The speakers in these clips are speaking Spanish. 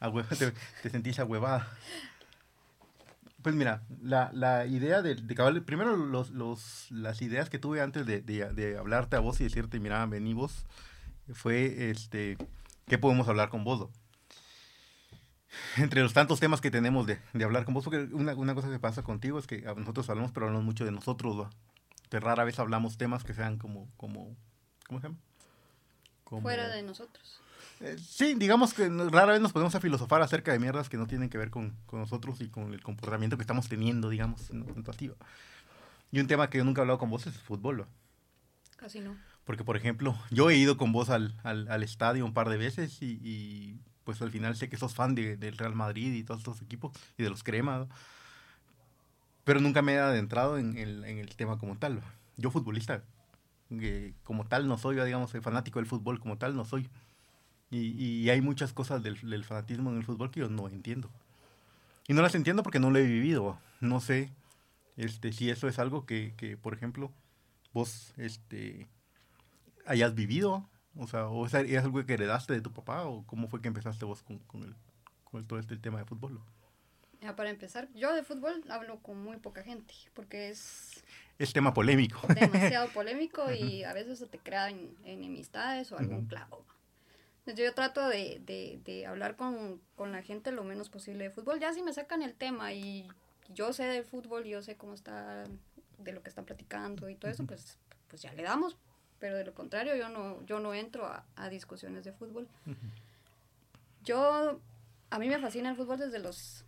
te, te sentís ahuevada. Pues mira, la, la idea de, de primero los, los, las ideas que tuve antes de, de, hablarte a vos y decirte, mira, vení vos, fue, este, ¿qué podemos hablar con vos? Entre los tantos temas que tenemos de, de hablar con vos, porque una, una, cosa que pasa contigo es que nosotros hablamos, pero hablamos mucho de nosotros, ¿va? Rara vez hablamos temas que sean como, como ¿cómo se llama? Fuera de nosotros. Eh, sí, digamos que rara vez nos podemos a filosofar acerca de mierdas que no tienen que ver con, con nosotros y con el comportamiento que estamos teniendo, digamos, en tentativa. Y un tema que yo nunca he hablado con vos es el fútbol. Casi no. Porque, por ejemplo, yo he ido con vos al, al, al estadio un par de veces y, y, pues al final sé que sos fan de, del Real Madrid y todos estos equipos y de los cremas. Pero nunca me he adentrado en el, en el tema como tal. Yo futbolista eh, como tal no soy, digamos, fanático del fútbol como tal no soy. Y, y hay muchas cosas del, del, fanatismo en el fútbol que yo no entiendo. Y no las entiendo porque no lo he vivido. No sé este, si eso es algo que, que por ejemplo, vos este, hayas vivido. O sea, o es, algo que heredaste de tu papá o cómo fue que empezaste vos con, con, el, con todo este tema de fútbol. Ya, para empezar, yo de fútbol hablo con muy poca gente porque es... Es tema polémico. Demasiado polémico y a veces se te crean enemistades o algún clavo. Yo trato de, de, de hablar con, con, la gente lo menos posible de fútbol. Ya si me sacan el tema y yo sé del fútbol, yo sé cómo está, de lo que están platicando y todo eso, pues, pues ya le damos. Pero de lo contrario, yo no, yo no entro a, a discusiones de fútbol. Yo, a mí me fascina el fútbol desde los,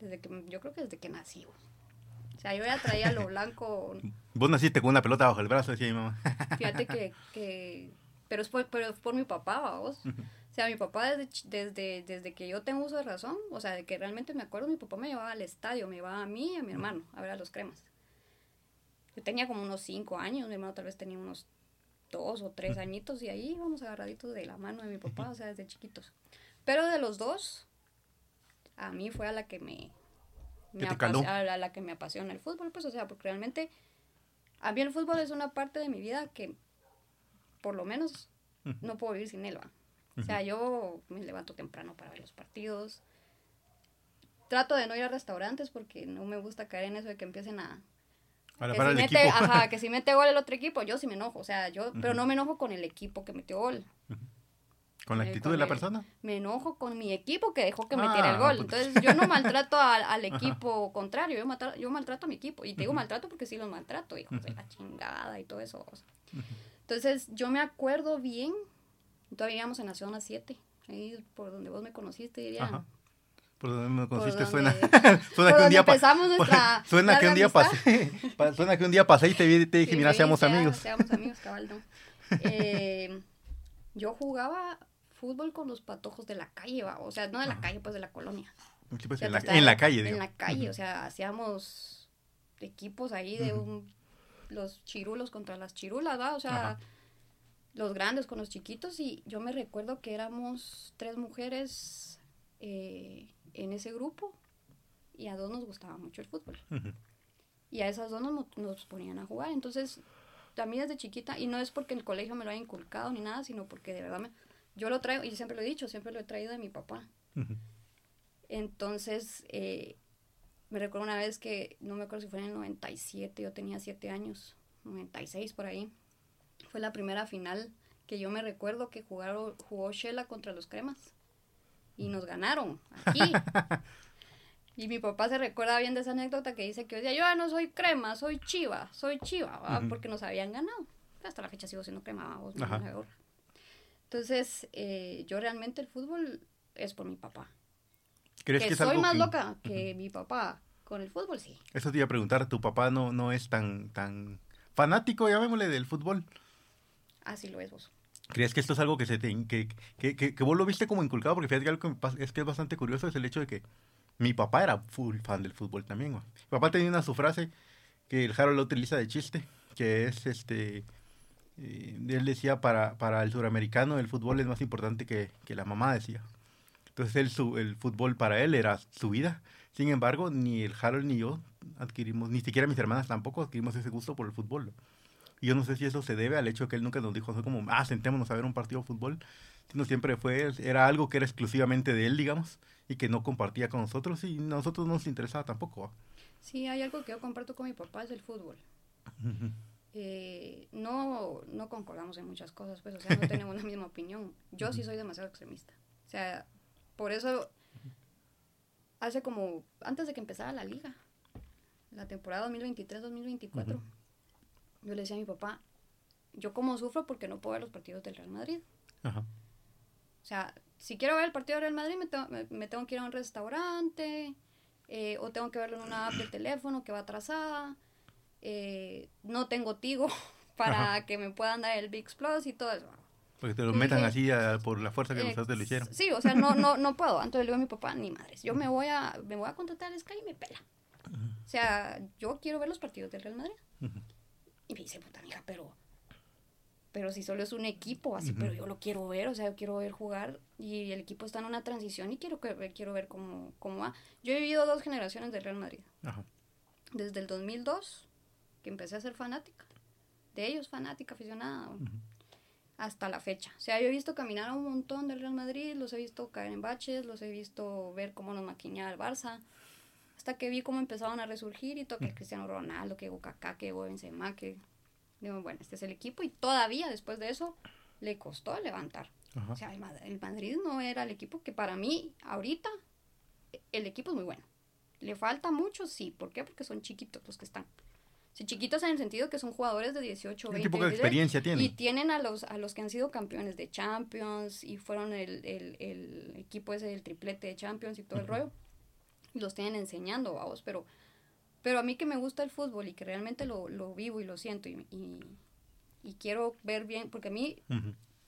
desde que, yo creo que desde que nací. O sea, yo ya traía lo blanco. Vos naciste con una pelota bajo el brazo, decía mi mamá. Fíjate que, que pero es por, pero por mi papá, vamos. O sea, mi papá desde, desde, desde que yo tengo uso de razón, o sea, de que realmente me acuerdo, mi papá me llevaba al estadio, me llevaba a mí y a mi hermano a ver a los cremas. Yo tenía como unos cinco años, mi hermano tal vez tenía unos dos o tres añitos y ahí íbamos agarraditos de la mano de mi papá, o sea, desde chiquitos. Pero de los dos, a mí fue a la que me, me apasiona, a la que me apasiona el fútbol, pues, o sea, porque realmente a mí el fútbol es una parte de mi vida que por lo menos no puedo vivir sin él. O sea, yo me levanto temprano para ver los partidos. Trato de no ir a restaurantes porque no me gusta caer en eso de que empiecen a... que, si mete, ajá, que si mete gol el otro equipo, yo sí me enojo. O sea, yo... Pero no me enojo con el equipo que metió gol. ¿Con la eh, actitud de la persona? Me enojo con mi equipo que dejó que metiera el ah, gol. Entonces, yo no maltrato al, equipo contrario, yo, yo maltrato a mi equipo. Y te digo maltrato porque sí los maltrato, hijos de la chingada y todo eso. Entonces, yo me acuerdo bien, todavía íbamos en la zona 7, ahí por donde vos me conociste, diría. Por donde me conociste suena, suena que un día nuestra suena que un día pasé, suena que un día pasé y te vi te dije, mira, seamos amigos. Seamos amigos, cabal, no. Eh, yo jugaba fútbol con los patojos de la calle, o sea, no de la calle, pues de la colonia. Pues, en, la, en, la, calle, digo. En la calle, o sea, hacíamos equipos ahí de un los chirulos contra las chirulas, ¿va? O sea, los grandes con los chiquitos y yo me recuerdo que éramos tres mujeres eh, en ese grupo y a dos nos gustaba mucho el fútbol. Y a esas dos nos, nos, ponían a jugar. Entonces, también desde chiquita, y no es porque el colegio me lo haya inculcado ni nada, sino porque de verdad me, yo lo traigo, y siempre lo he dicho, siempre lo he traído de mi papá. Entonces, eh, me recuerdo una vez que, no me acuerdo si fue en el 97, yo tenía 7 años, 96 por ahí. Fue la primera final que yo me recuerdo que jugaron, jugó Shela contra los Cremas. Y nos ganaron aquí. y mi papá se recuerda bien de esa anécdota que dice que decía, yo ya no soy crema, soy chiva, soy chiva, porque nos habían ganado. Hasta la fecha sigo siendo crema, vos, Entonces, eh, yo realmente el fútbol es por mi papá. ¿Crees que, soy más loca que mi papá con el fútbol, sí. Eso te iba a preguntar, ¿tu papá no, no es tan, tan fanático, llamémosle, del fútbol? Así lo es vos. ¿Crees que esto es algo que, se te, que, que, que, vos lo viste como inculcado? Porque fíjate que algo que es que es bastante curioso es el hecho de que mi papá era full fan del fútbol también. Mi papá tenía una su frase que el Harold lo utiliza de chiste, que es este... Eh, él decía, para, para el suramericano el fútbol es más importante que, que la mamá, decía. Entonces el, su, el fútbol para él era su vida. Sin embargo, ni el Harold ni yo adquirimos, ni siquiera mis hermanas tampoco adquirimos ese gusto por el fútbol. Y yo no sé si eso se debe al hecho que él nunca nos dijo, fue como, ah, sentémonos a ver un partido de fútbol, sino siempre fue, era algo que era exclusivamente de él, digamos, y que no compartía con nosotros y nosotros no nos interesaba tampoco. Sí, hay algo que yo comparto con mi papá, es el fútbol. Eh, no, no concordamos en muchas cosas, pues, o sea, no tenemos la misma opinión. Yo sí soy demasiado extremista. O sea, por eso, hace como, antes de que empezara la liga, la temporada 2023-2024, yo le decía a mi papá, yo como sufro porque no puedo ver los partidos del Real Madrid. O sea, si quiero ver el partido del Real Madrid, me tengo, me, tengo que ir a un restaurante, eh, o tengo que verlo en una app del teléfono que va atrasada, eh, no tengo Tigo para que me puedan dar el Big Plus y todo eso. Porque te lo metan así por la fuerza que ustedes te lo hicieron. Sí, o sea, no, no, no puedo. Entonces le digo a mi papá, ni madres, yo me voy a, me voy a contratar a Sky y me pela. O sea, yo quiero ver los partidos del Real Madrid. Y me dice, puta mija, pero, pero si solo es un equipo, así, pero yo lo quiero ver, o sea, yo quiero ver jugar y el equipo está en una transición y quiero, quiero ver cómo, cómo va. Yo he vivido dos generaciones del Real Madrid. Desde el 2002, que empecé a ser fanática, de ellos fanática, aficionada, hasta la fecha. O sea, yo he visto caminar a un montón del Real Madrid, los he visto caer en baches, los he visto ver cómo nos maquinaba el Barça hasta que vi cómo empezaban a resurgir y todo, que Cristiano Ronaldo, que Kaká, que Benzema, que... Digo, bueno, este es el equipo y todavía después de eso le costó levantar. O sea, el, el, Madrid no era el equipo que para mí, ahorita, el equipo es muy bueno. ¿Le falta mucho? Sí. ¿Por qué? Porque son chiquitos los que están. Sí, chiquitos en el sentido que son jugadores de 18, 20 ¿Qué poca experiencia tienen? Y tienen a los, a los que han sido campeones de Champions y fueron el, el, el equipo ese del triplete de Champions y todo el rollo los tienen enseñando, vamos, pero, pero a mí que me gusta el fútbol y que realmente lo, lo vivo y lo siento y, y, quiero ver bien, porque a mí,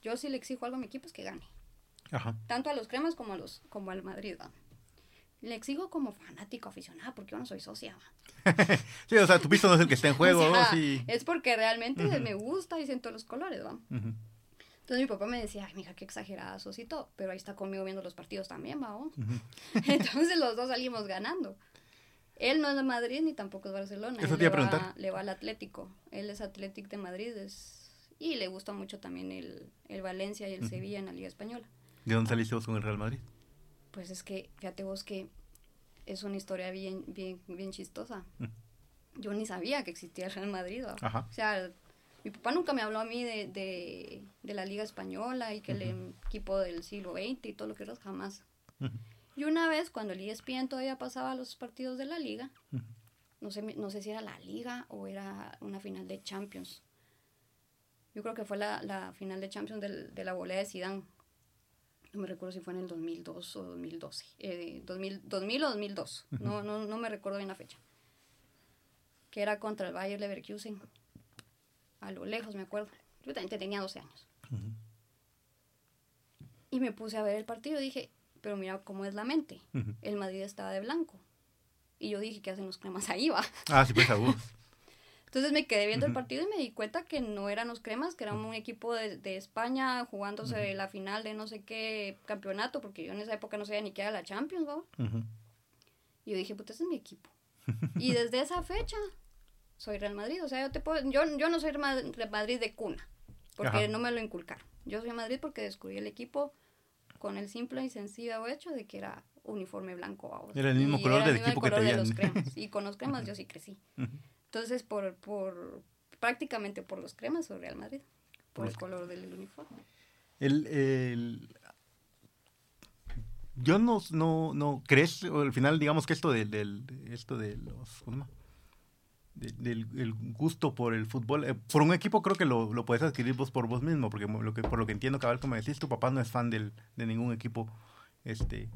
yo sí le exijo algo a mi equipo es que gane. Tanto a los cremas como a los, como al Madrid, Le exijo como fanático aficionado porque yo no soy socia. sí, o sea, tu piso no es el que está en juego, Es porque realmente me gusta y siento los colores, ¿va? Entonces mi papá me decía, ay, mija, qué exagerada sos y todo, pero ahí está conmigo viendo los partidos también, ¿va? Entonces los dos salimos ganando. Él no es de Madrid ni tampoco es Barcelona. Eso te iba a preguntar. le va al Atlético. Él es Atlético de Madrid es, y le gusta mucho también el, el Valencia y el Sevilla en la Liga Española. ¿De dónde saliste vos con el Real Madrid? Pues es que, fíjate vos que es una historia bien, bien, bien chistosa. Yo ni sabía que existía el Real Madrid. O sea, mi papá nunca me habló a mí de, de, la Liga Española y que el equipo del siglo XX y todo lo que era, jamás. Y una vez, cuando el ESPN todavía pasaba los partidos de la Liga, no, sé, no sé si era la Liga o era una final de Champions. Yo creo que fue la, la final de Champions del, de la volea de Zidane. No me recuerdo si fue en el 2002 o 2012. Eh, 2000, 2000 o 2002. no, no, no me recuerdo bien la fecha. Que era contra el Bayer Leverkusen a lo lejos, me acuerdo. Yo también tenía 12 años. Y me puse a ver el partido y dije, pero mira cómo es la mente. El Madrid estaba de blanco. Y yo dije, ¿qué hacen los cremas ahí, va? Ah, sí, pues a vos. Entonces me quedé viendo el partido y me di cuenta que no eran los cremas, que era un equipo de, de España jugándose la final de no sé qué campeonato, porque yo en esa época no sabía ni qué era la Champions, ¿va? Y yo dije, pues ese es mi equipo. y desde esa fecha soy Real Madrid. O sea, yo, te puedo, yo, yo no soy Real Madrid de cuna, porque no me lo inculcaron. Yo soy Madrid porque descubrí el equipo con el simple y sencillo hecho de que era uniforme blanco. Era el mismo color del equipo que te los cremas. Y con los cremas yo sí crecí. Entonces, por, por prácticamente por los cremas soy Real Madrid, por el color del uniforme. El, el, yo no, no, no, ¿crees? al final, digamos que esto del, del esto de los, del el gusto por el fútbol. Eh, por un equipo creo que lo, lo, puedes adquirir vos por vos mismo, porque lo que, por lo que entiendo, cabal, como decís, tu papá no es fan del, de ningún equipo este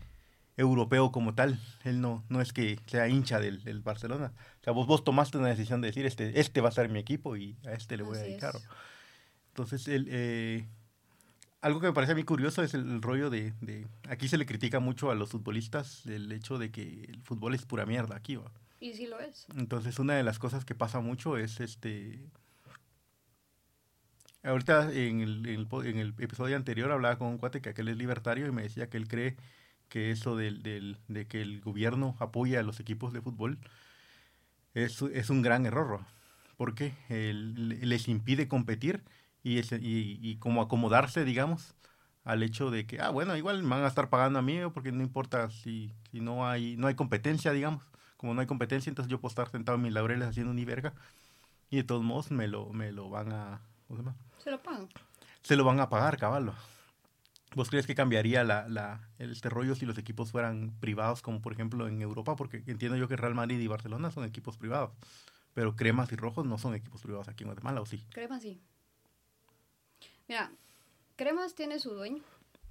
europeo como tal. Él no, no es que sea hincha del, del, Barcelona. O sea, vos, vos tomaste una decisión de decir, este, este va a ser mi equipo y a este le voy a dedicar. Entonces, el, eh, algo que me parece a mí curioso es el, rollo de, de, Aquí se le critica mucho a los futbolistas el hecho de que el fútbol es pura mierda aquí, ¿va? Y sí lo es. Entonces, una de las cosas que pasa mucho es este. Ahorita en el, en el, episodio anterior hablaba con un cuate que aquel es libertario y me decía que él cree que eso del, del, de que el gobierno apoya a los equipos de fútbol es, es un gran error. porque les impide competir y, ese, y, y, como acomodarse, digamos, al hecho de que, ah, bueno, igual me van a estar pagando a mí porque no importa si, si no, hay, no hay competencia, digamos. Como no hay competencia, entonces yo puedo estar sentado en mis laureles haciendo ni verga y de todos modos me lo, me lo van a... ¿cómo se, llama? se lo pagan. Se lo van a pagar, caballo. ¿Vos crees que cambiaría la, la, este rollo si los equipos fueran privados, como por ejemplo en Europa? Porque entiendo yo que Real Madrid y Barcelona son equipos privados, pero Cremas y Rojos no son equipos privados aquí en Guatemala, ¿o sí? Cremas sí. Mira, Cremas tiene su dueño.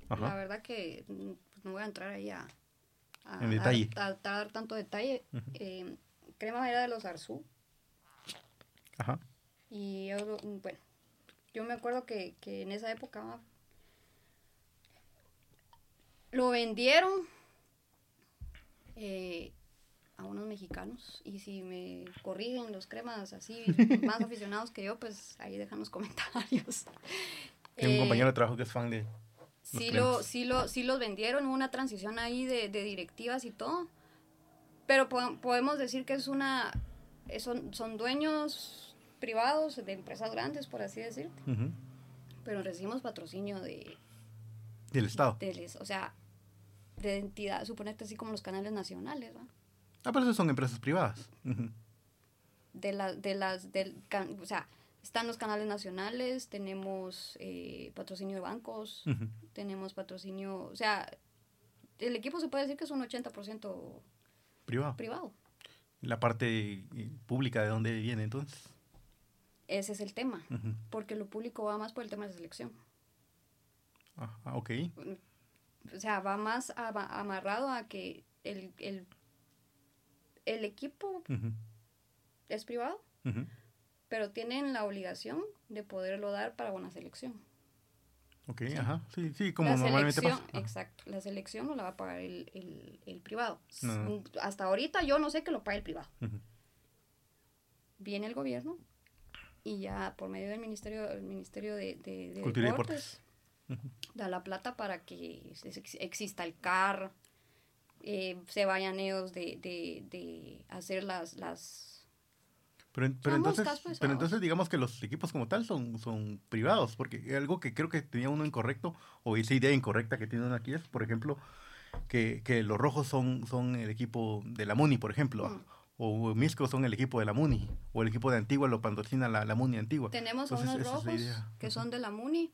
La verdad que pues, no voy a entrar ahí a, en detalle. A, dar tanto detalle. Eh, Cremas era de los Arzú. Ajá. Y yo, bueno, yo me acuerdo que, que en esa época lo vendieron eh, a unos mexicanos. Y si me corrigen los cremas así, más aficionados que yo, pues ahí dejan los comentarios. Tengo un compañero de trabajo que es fan de. Sí, lo, sí, lo, sí los vendieron, hubo una transición ahí de, directivas y todo. Pero podemos decir que es una. Son, son dueños privados de empresas grandes, por así decir. Pero recibimos patrocinio de. Del Estado. o sea, de entidad, suponete así como los canales nacionales, ¿va? Ah, pero esas son empresas privadas. De, la, de las, del, o sea, están los canales nacionales, tenemos eh, patrocinio de bancos, tenemos patrocinio, o sea, el equipo se puede decir que es un 80% privado. privado. ¿La parte eh, pública de dónde viene entonces? Ese es el tema, porque lo público va más por el tema de selección. Ah, ok o sea, va más amarrado a que el, el, el equipo es privado, pero tienen la obligación de poderlo dar para una selección. Ok, ajá, sí, sí, como normalmente pasa. Exacto, la selección no la va a pagar el, el, el privado. Hasta ahorita yo no sé que lo pague el privado. Viene el gobierno y ya por medio del Ministerio, el ministerio de, de, Deportes da la plata para que exista el CAR, eh, se vayan ellos de, de, de hacer las... las pero, pero entonces, pero entonces digamos que los equipos como tal son, son privados, porque algo que creo que tenía uno incorrecto, o esa idea incorrecta que tiene uno aquí es, por ejemplo, que, que los rojos son, son el equipo de la MUNI, por ejemplo, mm. o Misco son el equipo de la MUNI, o el equipo de Antigua lo patrocina la, la MUNI Antigua. Tenemos a unos rojos que son de la MUNI,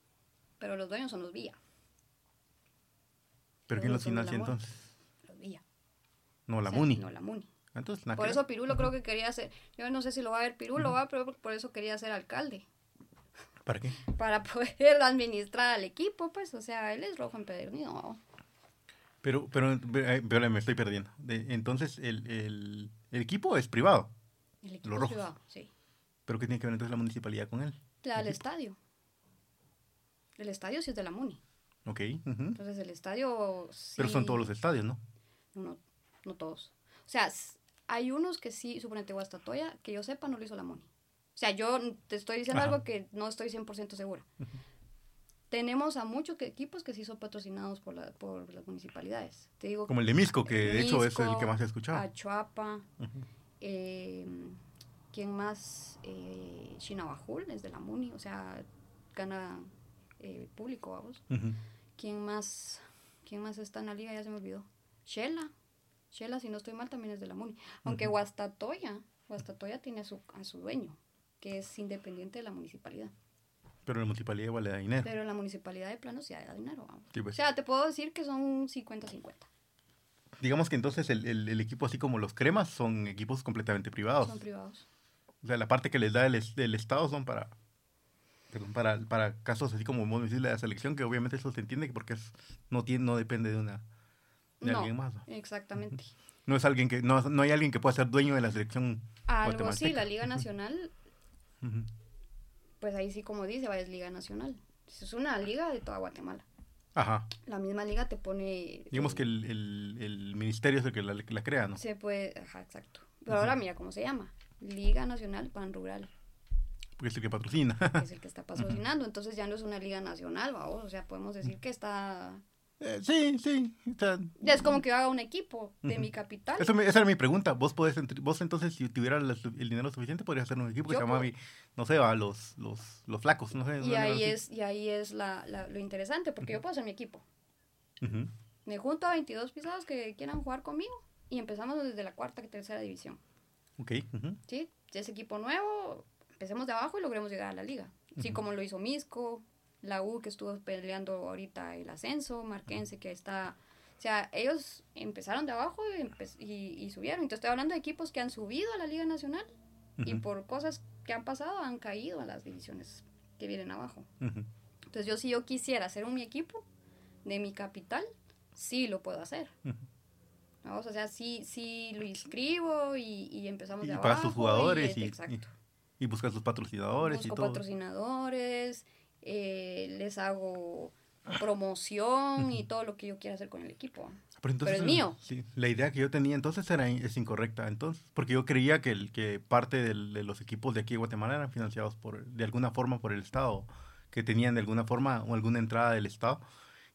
pero los dueños son los Villa. ¿Pero quién los financia entonces? Los Villa. No, la Muni. No, la Muni. Entonces, por eso Pirulo creo que quería ser, yo no sé si lo va a ver Pirulo, va, pero por eso quería ser alcalde. ¿Para qué? Para poder administrar al equipo, pues, o sea, él es rojo empedernido. Pero, pero, pero me estoy perdiendo. entonces, el, el, el, equipo es privado. El equipo es privado, sí. ¿Pero qué tiene que ver entonces la municipalidad con él? Del estadio. El estadio sí es de la MUNI. Ok. Entonces el estadio... Pero son todos los estadios, ¿no? No, no todos. O sea, hay unos que sí, suponete Guastatoya, que yo sepa, no lo hizo la MUNI. O sea, yo te estoy diciendo algo que no estoy 100% segura. Tenemos a muchos equipos que sí son patrocinados por, la, por las municipalidades. Te digo, Como el de Misco, que de hecho es el que más he escuchado. Achuapa. eh, ¿Quién más? Eh, Chinabajul es de la MUNI. O sea, gana eh, público, vamos. ¿Quién más? ¿Quién más está en la liga? Ya se me olvidó. Shela. Shela, si no estoy mal, también es de la MUNI. Aunque Guastatoya, Guastatoya tiene a su, a su dueño, que es independiente de la municipalidad. Pero la municipalidad igual le da dinero. Pero la municipalidad de plano sí da dinero. Pues. O sea, te puedo decir que son 50-50. Digamos que entonces el, el, equipo, así como los cremas, son equipos completamente privados. Son privados. O sea, la parte que les da el, el Estado son para para, para casos así como vos decís de la selección, que obviamente eso se entiende porque es, no, tiene, no depende de una de alguien más. Exactamente. No es alguien que, no, no hay alguien que pueda ser dueño de la selección. Algo sí, la Liga Nacional, pues ahí sí como dice, va, es Liga Nacional. Es una liga de toda Guatemala. Ajá. La misma liga te pone... Digamos que el, el, el, ministerio es el que la, la, crea, ¿no? Se puede, ajá, exacto. Pero ahora mira cómo se llama. Liga Nacional Pan Rural. Porque es el que patrocina. es el que está patrocinando, entonces ya no es una liga nacional, vamos, o sea, podemos decir que está Eh, sí, sí. sea, Es como que yo haga un equipo de mi capital. eso me- esa era mi pregunta. Vos podés, vos entonces, si tuvieras el dinero suficiente, podrías hacer un equipo que Yo se llama, no sé, va, los, los, los flacos, no sé. Y ahí es, y ahí es la, la- lo interesante, porque yo puedo hacer mi equipo. Me junto a 22 pisados que quieran jugar conmigo y empezamos desde la cuarta y tercera división. Ok. ¿sí? Ese equipo nuevo, empecemos de abajo y logremos llegar a la liga. Así como lo hizo Misco, la U que estuvo peleando ahorita el ascenso, Marquense que está... O sea, ellos empezaron de abajo y, empe- y, y subieron. Entonces estoy hablando de equipos que han subido a la Liga Nacional y Ujú. por cosas que han pasado han caído a las divisiones que vienen abajo. Ujú. Entonces yo si yo quisiera hacer un mi equipo de mi capital, sí lo puedo hacer. Ujú. ¿no? O sea, sí, sí lo inscribo y, y empezamos Y de abajo. tus jugadores y, y, exacto. Y, y buscas tus patrocinadores y Busco todo. patrocinadores, eh, les hago promoción y todo lo que yo quiera hacer con el equipo. Pero, entonces, es mío. Sí, la idea que yo tenía entonces era es incorrecta, entonces, porque yo creía que el que parte del- de los equipos de aquí de Guatemala eran financiados por de alguna forma por el Estado, que tenían de alguna forma o alguna entrada del Estado,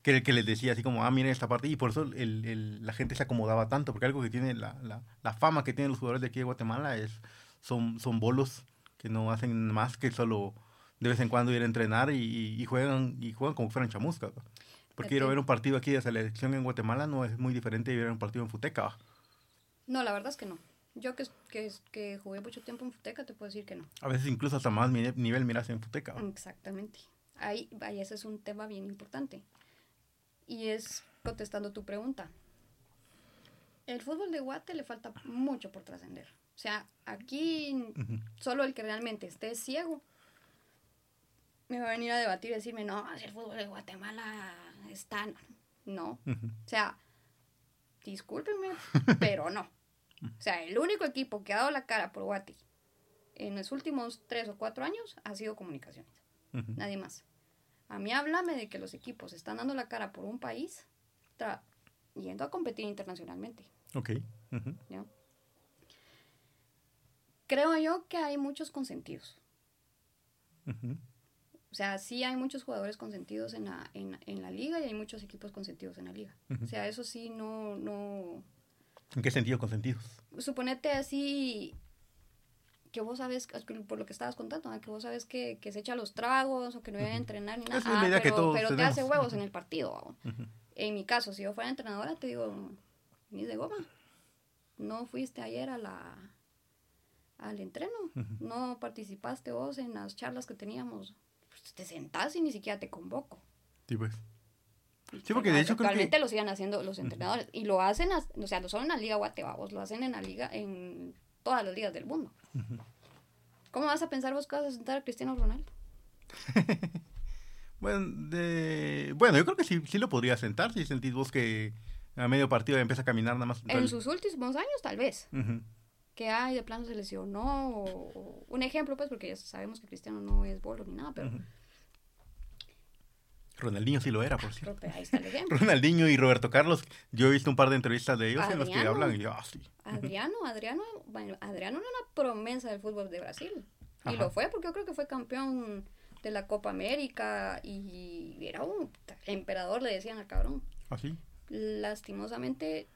que era el que les decía así como, ah, miren esta parte, y por eso el, el- la gente se acomodaba tanto, porque algo que tiene la, la, la fama que tienen los jugadores de aquí de Guatemala es son, son bolos que no hacen más que solo de vez en cuando ir a entrenar y, juegan y juegan como fueran chamuscas. Porque ir a ver un partido aquí de selección en Guatemala no es muy diferente de ir a ver un partido en Futeca. No, la verdad es que no. Yo que, que, que jugué mucho tiempo en Futeca te puedo decir que no. A veces incluso hasta más nivel miras en Futeca. Exactamente. Ahí, ahí ese es un tema bien importante. Y es contestando tu pregunta. El fútbol de Guate le falta mucho por trascender. O sea, aquí solo el que realmente esté ciego me va a venir a debatir y decirme, no, el fútbol de Guatemala está... No. O sea, discúlpenme, pero no. O sea, el único equipo que ha dado la cara por Guati en los últimos tres o cuatro años ha sido Comunicaciones. Ujú. Nadie más. A mí háblame de que los equipos están dando la cara por un país yendo a competir internacionalmente. Ok. ¿ya? Creo yo que hay muchos consentidos. O sea, sí hay muchos jugadores consentidos en la, en, en la liga y hay muchos equipos consentidos en la liga. O sea, eso sí no, no... ¿En qué sentido consentidos? Suponete así que vos sabes, por lo que estabas contando, ¿no? que vos sabes que, que se echa los tragos o que no debe entrenar ni nada. Es Ah, pero, todos pero te hace huevos en el partido. ¿va? Ujú. En mi caso, si yo fuera entrenadora, te digo, ni de goma. No fuiste ayer a la al entreno. Ujú. No participaste vos en las charlas que teníamos. Pues te sentás y ni siquiera te convoco. Sí, pues. Sí, porque de hecho creo que... Actualmente lo siguen haciendo los entrenadores. Y lo hacen, o sea, no solo en la Liga Guatebabos, lo hacen en la liga, en todas las ligas del mundo. Ujú. ¿Cómo vas a pensar vos que vas a sentar a Cristiano Ronaldo? Bueno, de... bueno, yo creo que sí, sí lo podría sentar si sentís vos que a medio partido empieza a caminar nada más. En Entonces- sus últimos años, tal vez. Ujú. Que hay de plano se lesionó o, o- un ejemplo pues porque ya sabemos que Cristiano no es bolo ni nada pero. Ronaldinho sí lo era, por cierto. pero ahí está el ejemplo Ronaldinho y Roberto Carlos, yo he visto un par de entrevistas de ellos en los que Adriano. hablan y yo, ah, sí. Adriano Adriano bueno, Adriano era una promesa del fútbol de Brasil y lo fue porque yo creo que fue campeón de la Copa América y era un emperador le decían al cabrón Así. lastimosamente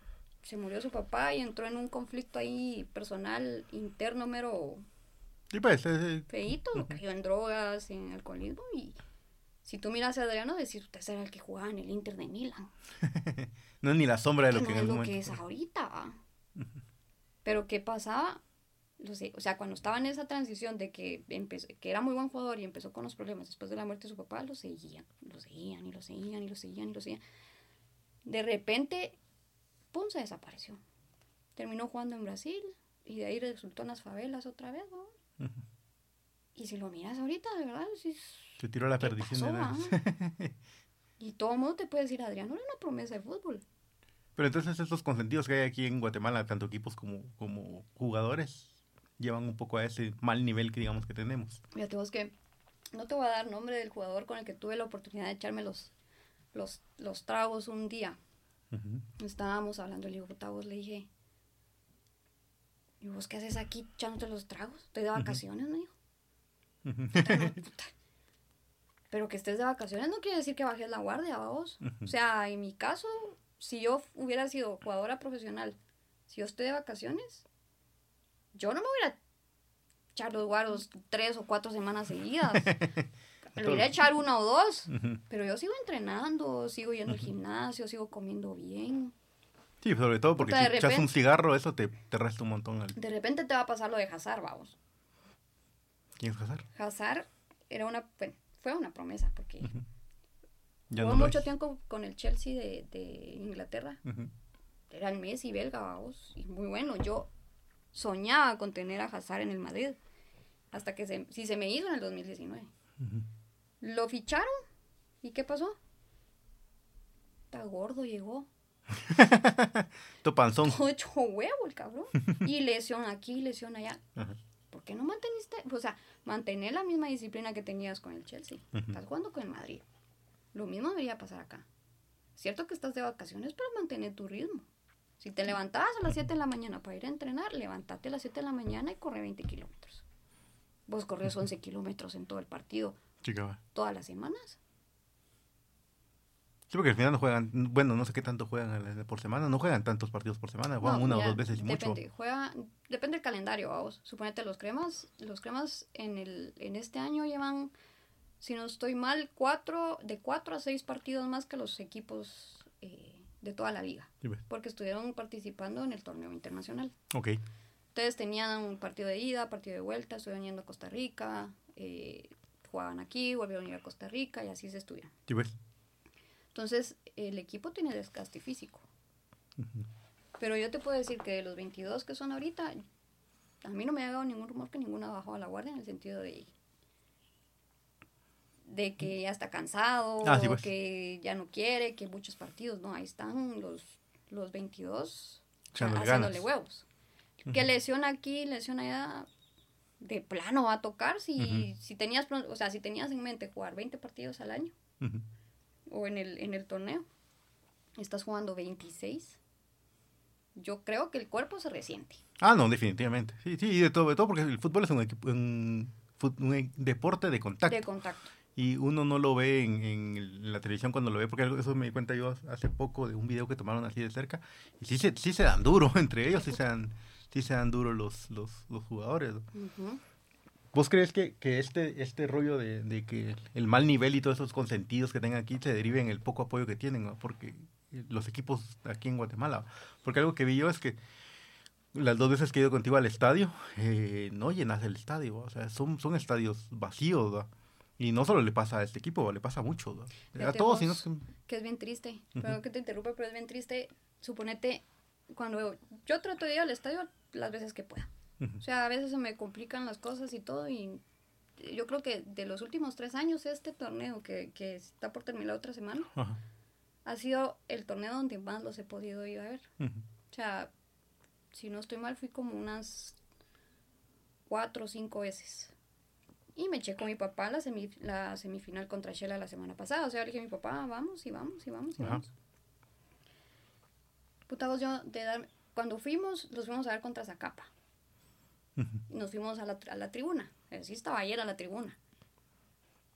se murió su papá y entró en un conflicto ahí personal interno mero Sí, pues, eh, cayó en drogas, en alcoholismo y si tú miras a Adriano, decir, usted era el que jugaba en el Inter de Milán. no es ni la sombra de Que lo que no en es lo que momento. es ahorita. Pero ¿qué pasaba? Lo sé, o sea, cuando estaba en esa transición de que, empezó, que era muy buen jugador y empezó con los problemas después de la muerte de su papá, lo seguían, lo seguían y lo seguían y lo seguían y lo seguían. De repente, ¡pum! se desapareció. Terminó jugando en Brasil y de ahí resultó en las favelas otra vez, ¿no? Ujú. Y si lo miras ahorita, de verdad, sí es- Se tiró a la ¿Qué perdición pasó, de ah? Y todo el mundo te puede decir, Adriano era una promesa de fútbol. Pero entonces estos consentidos que hay aquí en Guatemala, tanto equipos como, como jugadores, llevan un poco a ese mal nivel que digamos que tenemos. Fíjate vos que no te voy a dar nombre del jugador con el que tuve la oportunidad de echarme los, los, los tragos un día. Estábamos hablando, le digo, puta, vos le dije, ¿y vos qué haces aquí echándote los tragos? Estoy de vacaciones, me dijo. No, puta. Pero que estés de vacaciones no quiere decir que bajes la guardia, vos. O sea, en mi caso, si yo hubiera sido jugadora profesional, si yo estoy de vacaciones, yo no me hubiera echar los guaros tres o cuatro semanas seguidas. me lo hubiera echar una o dos. Pero yo sigo entrenando, sigo yendo al gimnasio, sigo comiendo bien. Sí, sobre todo porque si echas un cigarro, eso te, te resta un montón. De repente te va a pasar lo de Hazard, vamos. ¿Quién es Hazard? Hazard era una, bueno, fue una promesa porque jugó mucho tiempo con el Chelsea de, de Inglaterra. Era el Messi belga, vamos, y muy bueno. Yo soñaba con tener a Hazard en el Madrid. Hasta que se, si se me hizo en el 2019. Lo ficharon. ¿Y qué pasó? Está gordo, llegó. tu panzón. Todo hecho huevo el cabrón. y lesión aquí, lesión allá. ¿Por qué no manteniste? O sea, mantener la misma disciplina que tenías con el Chelsea. Estás jugando con el Madrid. Lo mismo debería pasar acá. Cierto que estás de vacaciones, pero mantener tu ritmo. Si te levantabas a las 7 de la mañana para ir a entrenar, levántate a las 7 de la mañana y corre 20 kilómetros. Vos corres 11 kilómetros en todo el partido. Todas las semanas. Sí, porque al final no juegan, bueno, no sé qué tanto juegan por semana, no juegan tantos partidos por semana, juegan una o dos veces y depende, mucho. Juega, depende del calendario, vamos. Suponete los cremas, los cremas en el, en este año llevan, si no estoy mal, cuatro, de cuatro a seis partidos más que los equipos eh, de toda la liga. porque estuvieron participando en el torneo internacional. Ok. Entonces tenían un partido de ida, partido de vuelta, estuvieron yendo a Costa Rica, eh, jugaban aquí, volvieron a ir a Costa Rica y así se estudian. Sí, pues. Entonces, el equipo tiene desgaste físico. Pero yo te puedo decir que de los 22 que son ahorita, a mí no me ha dado ningún rumor que ninguna bajó a la guardia en el sentido de de que ya está cansado, ah, pues. que ya no quiere, que muchos partidos, no, ahí están los, los 22 haciéndole huevos. Que lesión aquí, lesión allá, de plano va a tocar si, si tenías, o sea, si tenías en mente jugar 20 partidos al año o en el, en el torneo. Estás jugando 26. Yo creo que el cuerpo se resiente. Ah, no, definitivamente. Sí, sí, de todo, de todo porque el fútbol es un, un, un, deporte de contacto. De contacto. Y uno no lo ve en, en, la televisión cuando lo ve, porque eso me di cuenta yo hace poco de un video que tomaron así de cerca. Y sí se, sí se dan duro entre ellos, sí se dan, sí se dan duro los, los, los jugadores. ¿Vos crees que, que este, este rollo de, de, que el mal nivel y todos esos consentidos que tengan aquí se deriven en el poco apoyo que tienen? Porque los equipos aquí en Guatemala. Porque algo que vi yo es que las dos veces que he ido contigo al estadio, eh, no llenas el estadio. O sea, son, son estadios vacíos. Y no solo le pasa a este equipo, le pasa a muchos. A todos. Sino que... es bien triste. Perdón que te interrumpa, pero es bien triste. Suponete, cuando yo trato de ir al estadio las veces que pueda. O sea, a veces se me complican las cosas y todo y yo creo que de los últimos tres años este torneo que, que está por terminar otra semana ha sido el torneo donde más los he podido ir a ver. O sea, si no estoy mal fui como unas cuatro o cinco veces. Y me eché con mi papá la, la semifinal contra Shela la semana pasada. O sea, le dije a mi papá, vamos y vamos y vamos y vamos. Puta yo de dar... Cuando fuimos, los fuimos a ver contra Zacapa nos fuimos a la, a la tribuna. Sí estaba ayer a la tribuna.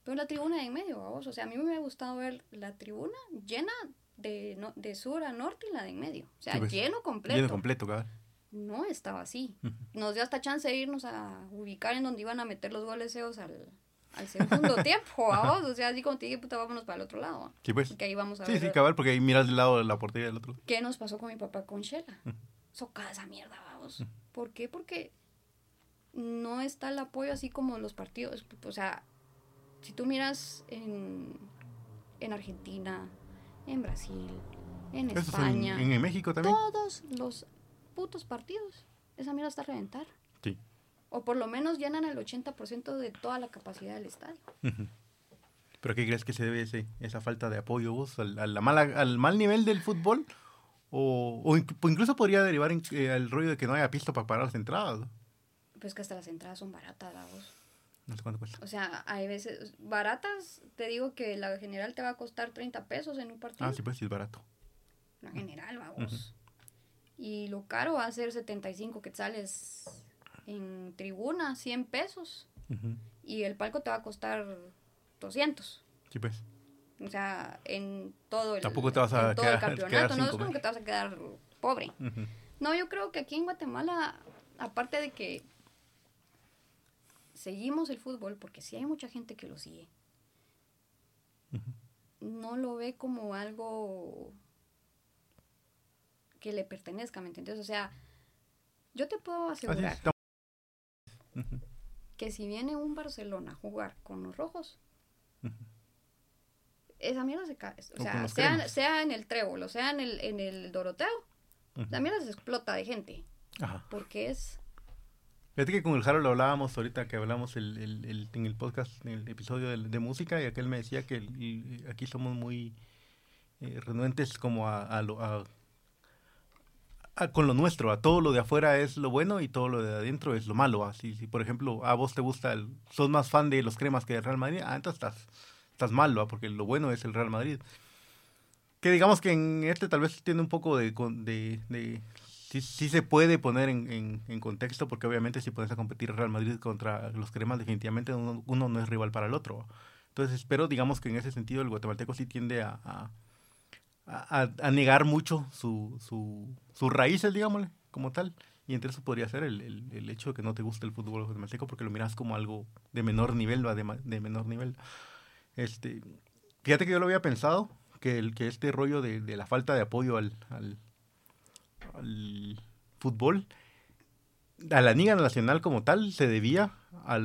Pero la tribuna de en medio, vamos. O sea, a mí me hubiera gustado ver la tribuna llena de, de sur a norte y la de en medio. O sea, pues, lleno completo. Lleno completo, cabrón. No estaba así. Nos dio hasta chance de irnos a ubicar en donde iban a meter los goles al, al segundo tiempo, vamos. O sea, así como te dije, puta, vámonos para el otro lado. Sí, pues. ahí vamos a sí, sí, cabal, porque ahí miras del lado de la portería del otro. ¿Qué nos pasó con mi papá con Shela? Socada esa mierda, vamos. ¿Por qué? Porque no está el apoyo así como los partidos. O sea, si tú miras en, en Argentina, en Brasil, en España. En, México también. Todos los putos partidos. Esa mierda está a reventar. Sí. O por lo menos llenan el 80% de toda la capacidad del estadio. ¿Pero qué crees que se debe ese, esa falta de apoyo vos? ¿Al, la mala, al mal nivel del fútbol? O, o, incluso podría derivar en, eh, el rollo de que no haya pisto para parar las entradas. Pues que hasta las entradas son baratas, vos. No sé cuánto cuesta. O sea, hay veces baratas, te digo que la general te va a costar 30 pesos en un partido. Ah, sí, pues sí es barato. La general, vamos. Y lo caro va a ser 75 quetzales en tribuna, 100 pesos. Y el palco te va a costar 200. Sí, pues. O sea, en todo el, Tampoco te vas a en todo el campeonato. no es como que te vas a quedar pobre. No, yo creo que aquí en Guatemala, aparte de que seguimos el fútbol, porque sí hay mucha gente que lo sigue, no lo ve como algo que le pertenezca, ¿me entiendes? O sea, yo te puedo asegurar que si viene un Barcelona a jugar con los rojos. Esa mierda se cae. O sea, sea, en el Trébol o sea en el, en el Doroteo, la mierda se explota de gente. Ajá. Porque es Fíjate que con el Harold lo hablábamos ahorita que hablamos el, el- el- en el podcast, en el episodio de, de música, y aquel me decía que aquí somos muy eh, renuentes como a, a lo- a- a- con lo nuestro, a todo lo de afuera es lo bueno y todo lo de adentro es lo malo. Así, si por ejemplo a vos te gusta, el, sos más fan de los cremas que del Real Madrid, ah, entonces estás, estás mal, ¿va? porque lo bueno es el Real Madrid. Que digamos que en este tal vez tiene un poco de... de, de- sí, sí se puede poner en, en- en contexto, porque obviamente si pones a competir Real Madrid contra los cremas, definitivamente uno, uno no es rival para el otro. Entonces espero, digamos que en ese sentido el guatemalteco sí tiende a, a, a- a negar mucho su, su, sus raíces, digámosle, como tal. Y entre eso podría ser el, el- el hecho de que no te guste el fútbol guatemalteco porque lo miras como algo de menor nivel, ¿va? de, de menor nivel. Este, fíjate que yo lo había pensado, que, el, que este rollo de, de la falta de apoyo al, al, fútbol, a la Liga Nacional como tal, se debía a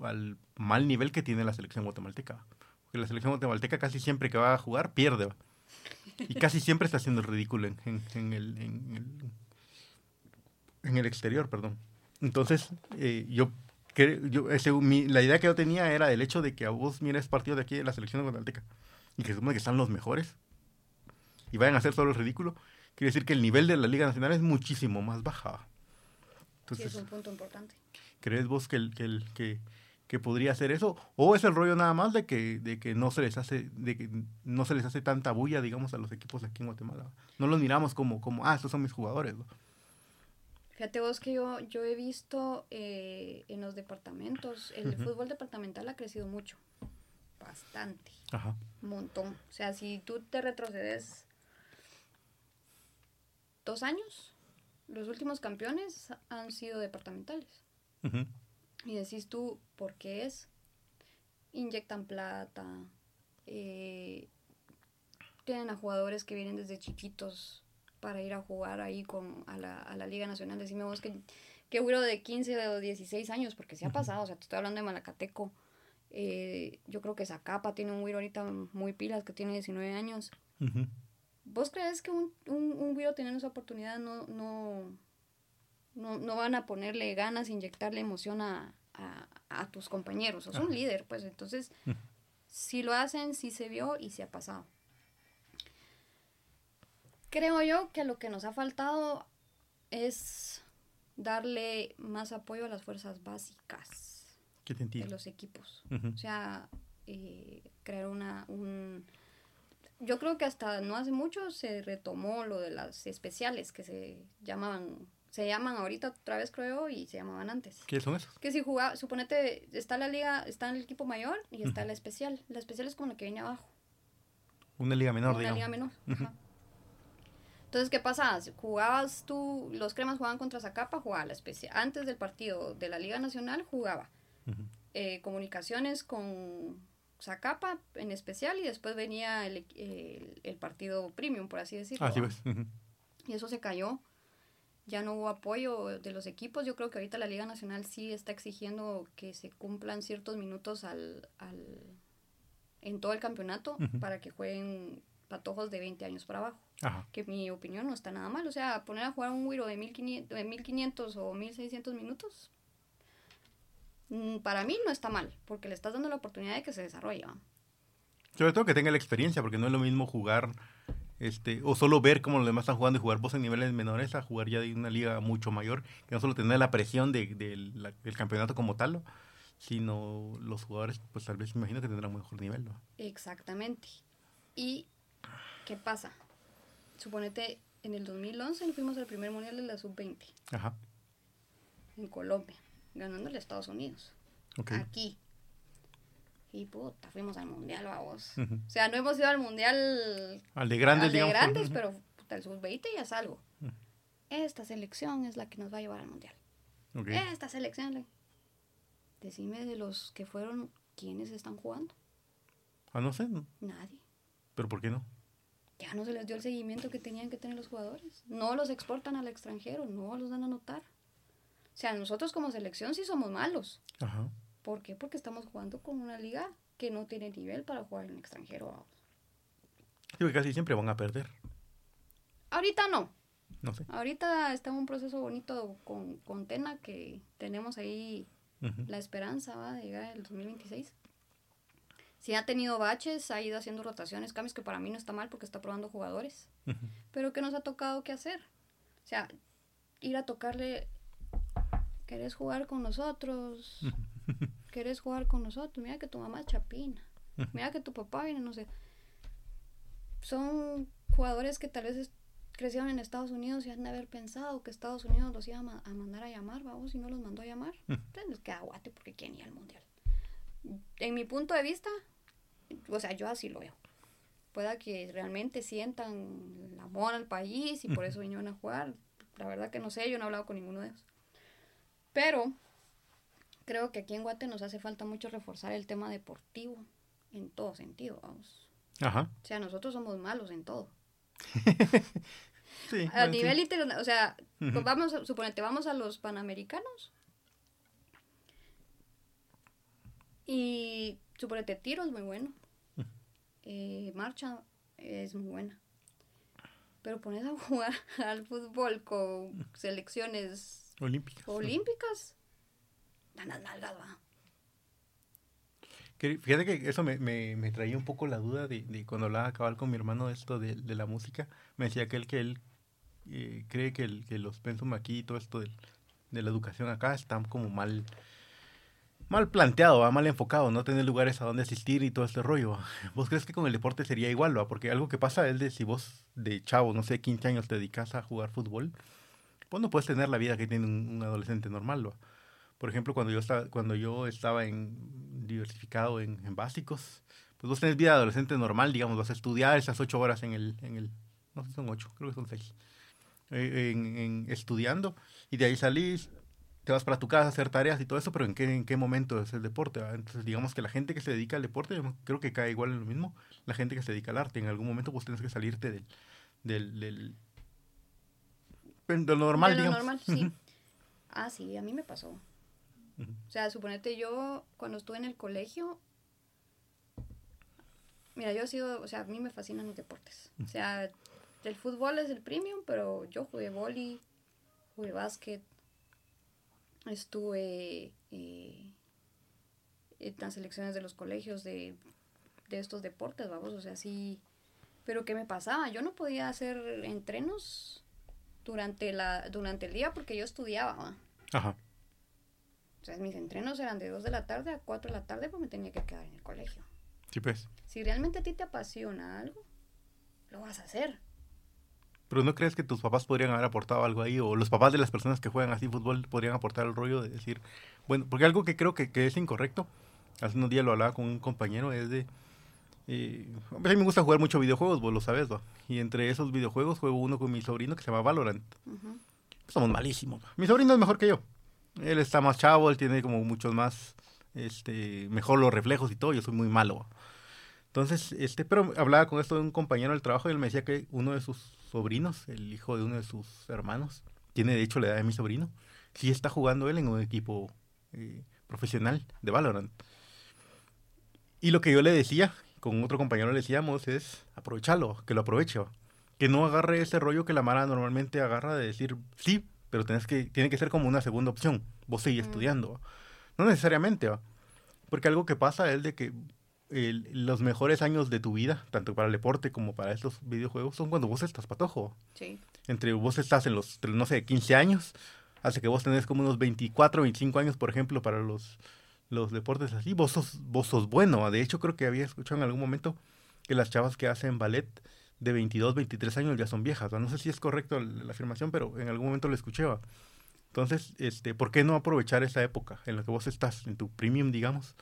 al mal nivel que tiene la selección guatemalteca. Porque la selección guatemalteca casi siempre que va a jugar pierde. Y casi siempre está haciendo el ridículo en, en- el, en, el, el exterior, perdón. Entonces, eh, yo, cre- yo ese- mi- la idea que yo tenía era el hecho de que a vos mires partido de aquí de la selección guatemalteca y que supone que están los mejores y vayan a hacer solo el ridículo, quiere decir que el nivel de la Liga Nacional es muchísimo más baja. sí, Entonces, es un punto importante. ¿crees vos que, el, que, el, que, que podría hacer eso? ¿O es el rollo nada más de que, de que no se les hace de que no se les hace tanta bulla, digamos, a los equipos aquí en Guatemala? No los miramos como, como ah, estos son mis jugadores. ¿no? Fíjate vos que yo, yo he visto eh, en los departamentos, el fútbol departamental ha crecido mucho, bastante, Ajá. un montón. O sea, si tú te retrocedes dos años, los últimos campeones han sido departamentales. Ujú. Y decís tú, ¿por qué es? Inyectan plata, eh, tienen a jugadores que vienen desde chiquitos para ir a jugar ahí con, a, la, a la Liga Nacional. Decime vos que, que güiro de 15 o 16 años, porque se ha pasado, o sea, te estoy hablando de Malacateco. Eh, yo creo que Zacapa tiene un güiro ahorita muy pilas que tiene 19 años. ¿Vos crees que un, un, un güiro teniendo esa oportunidad no, no, no, no van a ponerle ganas, inyectarle emoción a, a, a tus compañeros? Sos un Ajá. líder, pues entonces, si lo hacen, sí se vio y se ha pasado. Creo yo que lo que nos ha faltado es darle más apoyo a las fuerzas básicas ¿Qué de los equipos. O sea, eh, crear una, un... Yo creo que hasta no hace mucho se retomó lo de las especiales que se llamaban, se llaman ahorita otra vez creo y se llamaban antes. ¿Qué son esos? Que si jugaba, suponete, está la liga, está el equipo mayor y está la especial. La especial es como la que viene abajo. Una liga menor, una digamos. liga menor. Ajá. Entonces, ¿qué pasaba? Jugabas tú, los cremas jugaban contra Zacapa, jugaba la especial. Antes del partido de la Liga Nacional jugaba eh, comunicaciones con Zacapa en especial y después venía el, el- el partido premium, por así decirlo. Así. Y eso se cayó. Ya no hubo apoyo de los equipos. Yo creo que ahorita la Liga Nacional sí está exigiendo que se cumplan ciertos minutos al, al- en todo el campeonato para que jueguen patojos de 20 años para abajo. Ajá. Que mi opinión no está nada mal. O sea, poner a jugar un Wiro de 1500, de 1500 o 1600 minutos, mm, para mí no está mal, porque le estás dando la oportunidad de que se desarrolle. ¿va? Sobre todo que tenga la experiencia, porque no es lo mismo jugar, este, o solo ver cómo los demás están jugando y jugar vos en niveles menores a jugar ya de una liga mucho mayor, que no solo tener la presión de, de la- del campeonato como tal, ¿no? sino los jugadores, pues tal vez me imagino que tendrán un mejor nivel. ¿no? Exactamente. ¿Y qué pasa? Suponete, en el 2011 nos fuimos al primer mundial de la sub-20 Ajá. en Colombia, ganándole a Estados Unidos. Aquí. Y puta, fuimos al mundial, vamos. O sea, no hemos ido al mundial. Al de grandes, al de digamos. grandes, pero puta, el sub-20 ya es algo. Esta selección es la que nos va a llevar al mundial. Esta selección. es la- Decime de los que fueron, ¿quiénes están jugando? Ah, no sé. Nadie. pero ¿por qué no? Ya no se les dio el seguimiento que tenían que tener los jugadores. No los exportan al extranjero, no los dan a notar. O sea, nosotros como selección sí somos malos. Ajá. ¿Por qué? Porque estamos jugando con una liga que no tiene nivel para jugar en el extranjero. Sí, porque casi siempre van a perder. Ahorita no. No sé. Ahorita está un proceso bonito con, con Tena que tenemos ahí la esperanza ¿va? de llegar el 2026. Sí ha tenido baches, ha ido haciendo rotaciones, cambios que para mí no está mal porque está probando jugadores. Pero ¿qué nos ha tocado que hacer? O sea, ir a tocarle, ¿querés jugar con nosotros? ¿Querés jugar con nosotros? Mira que tu mamá es chapina. Mira que tu papá viene, no sé. Son jugadores que tal vez crecieron en Estados Unidos y han de haber pensado que Estados Unidos los iba a, ma- a mandar a llamar, vamos, y no los mandó a llamar. Entonces les queda guate porque quieren ir al mundial. En mi punto de vista, o sea, yo así lo veo. Pueda que realmente sientan el amor al país y por eso vinieron a jugar. La verdad que no sé, yo no he hablado con ninguno de ellos. Pero creo que aquí en Guate nos hace falta mucho reforzar el tema deportivo en todo sentido, vamos. Ajá. O sea, nosotros somos malos en todo. Sí. A bueno, sí. nivel internacional, o sea, pues vamos, a- suponete, vamos a los panamericanos. Y suponete, tiro es muy bueno. Eh, marcha es muy buena. Pero pones a jugar al fútbol con selecciones Olímpicas. olímpicas, dan las nalgas, va. Que- Fíjate que eso me, me, me traía un poco la duda de, de cuando hablaba cabal con mi hermano esto de, de la música. Me decía que él, que él eh, cree que, el, que los pensum aquí y todo esto del- de la educación acá están como mal mal planteado, ¿va? mal enfocado, no tener lugares a donde asistir y todo este rollo. ¿Vos crees que con el deporte sería igual? ¿va? Porque algo que pasa es de si vos de chavo, no sé, 15 años te dedicas a jugar fútbol, pues no puedes tener la vida que tiene un, adolescente normal. Por ejemplo, cuando yo estaba, cuando yo estaba en diversificado en, en básicos, pues vos tenés vida de adolescente normal, digamos, vas a estudiar esas ocho horas en el, en el no sé si son ocho, creo que son seis, eh, en, en estudiando, y de ahí salís, te vas para tu casa a hacer tareas y todo eso, pero ¿en qué, en qué momento es el deporte? Entonces, digamos que la gente que se dedica al deporte, yo creo que cae igual en lo mismo, la gente que se dedica al arte, en algún momento pues tienes que salirte del, del, del, lo normal, De lo digamos. normal, sí. Ah, sí, a mí me pasó. O sea, suponete yo, cuando estuve en el colegio, mira, yo he sido, o sea, a mí me fascinan los deportes. O sea, el fútbol es el premium, pero yo jugué vóley, jugué básquet, estuve eh, en las selecciones de los colegios de, de estos deportes, vamos, o sea, sí. Pero ¿qué me pasaba? Yo no podía hacer entrenos durante, la, durante el día porque yo estudiaba, ¿va? Ajá. O sea, mis entrenos eran de 2 de la tarde a 4 de la tarde porque me tenía que quedar en el colegio. Sí, pues. Si realmente a ti te apasiona algo, lo vas a hacer. Pero ¿no crees que tus papás podrían haber aportado algo ahí? O los papás de las personas que juegan así fútbol podrían aportar el rollo de decir, bueno, porque algo que creo que, que es incorrecto, hace unos días lo hablaba con un compañero, es de, eh, a mí me gusta jugar mucho videojuegos, vos lo sabes, ¿va? Y entre esos videojuegos juego uno con mi sobrino que se llama Valorant. Somos malísimos. ¿va? Mi sobrino es mejor que yo. Él está más chavo, él tiene como muchos más, este, mejor los reflejos y todo, yo soy muy malo. ¿va? Entonces, este, pero hablaba con esto de un compañero del trabajo y él me decía que uno de sus sobrinos, el hijo de uno de sus hermanos, tiene de hecho la edad de mi sobrino, sí está jugando él en un equipo eh, profesional de Valorant. Y lo que yo le decía, con otro compañero le decíamos, es aprovecharlo, que lo aproveche, que no agarre ese rollo que la Mara normalmente agarra de decir sí, pero tenés que, tiene que ser como una segunda opción, vos seguís Mm. estudiando. ¿va? No necesariamente, ¿va? porque algo que pasa es de que el- los mejores años de tu vida, tanto para el deporte como para estos videojuegos, son cuando vos estás patojo. Entre vos estás en los, no sé, 15 años, hace que vos tenés como unos 24, 25 años, por ejemplo, para los, los deportes así, vos sos, vos sos bueno. De hecho, creo que había escuchado en algún momento que las chavas que hacen ballet de 22, 23 años ya son viejas. No sé si es correcto la afirmación, pero en algún momento lo escuché. ¿va? Entonces, este, ¿por qué no aprovechar esa época en la que vos estás, en tu premium, digamos,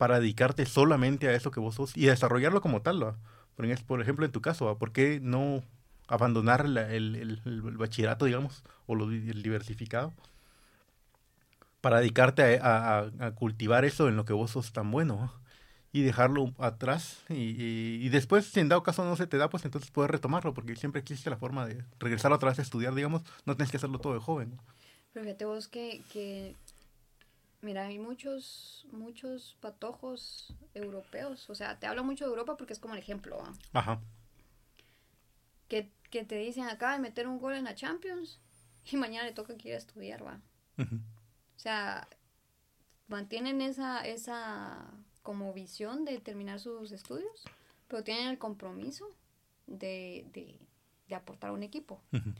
para dedicarte solamente a eso que vos sos y desarrollarlo como tal. Por, ejemplo, en tu caso. ¿por qué no abandonar el, bachillerato, digamos, o lo el diversificado? Para dedicarte a, cultivar eso en lo que vos sos tan bueno. y dejarlo atrás y, después si en dado caso no se te da pues entonces puedes retomarlo porque siempre existe la forma de regresar otra vez a estudiar digamos no tienes que hacerlo todo de joven pero fíjate vos que mira hay muchos muchos patojos europeos o sea te hablo mucho de Europa porque es como el ejemplo ¿va? ajá que, que te dicen acaba de meter un gol en la Champions y mañana le toca que ir a estudiar va uh -huh. o sea mantienen esa esa como visión de terminar sus estudios, pero tienen el compromiso de, de, de aportar a un equipo. Uh -huh.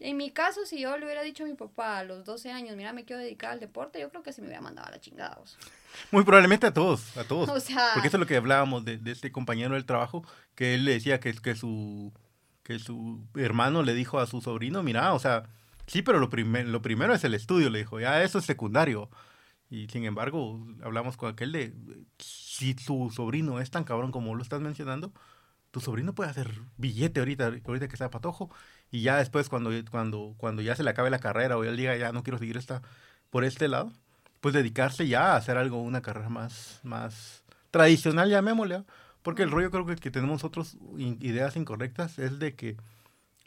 En mi caso, si yo le hubiera dicho a mi papá a los 12 años, mira, me quiero dedicar al deporte, yo creo que se me hubiera mandado a la chingada. O sea. Muy probablemente a todos, a todos. O sea, Porque eso es lo que hablábamos de, de, este compañero del trabajo, que él le decía que, que, su, que su hermano le dijo a su sobrino, mira, o sea, sí, pero lo, primer, lo primero es el estudio, le dijo, ya eso es secundario. Y sin embargo, hablamos con aquel de, si tu sobrino es tan cabrón como lo estás mencionando, tu sobrino puede hacer billete ahorita, ahorita que está patojo, y ya después cuando, cuando, cuando ya se le acabe la carrera o él diga ya no quiero seguir esta, por este lado, pues dedicarse ya a hacer algo, una carrera más, más tradicional, llamémosle, porque el rollo creo que, que tenemos nosotros ideas incorrectas es de que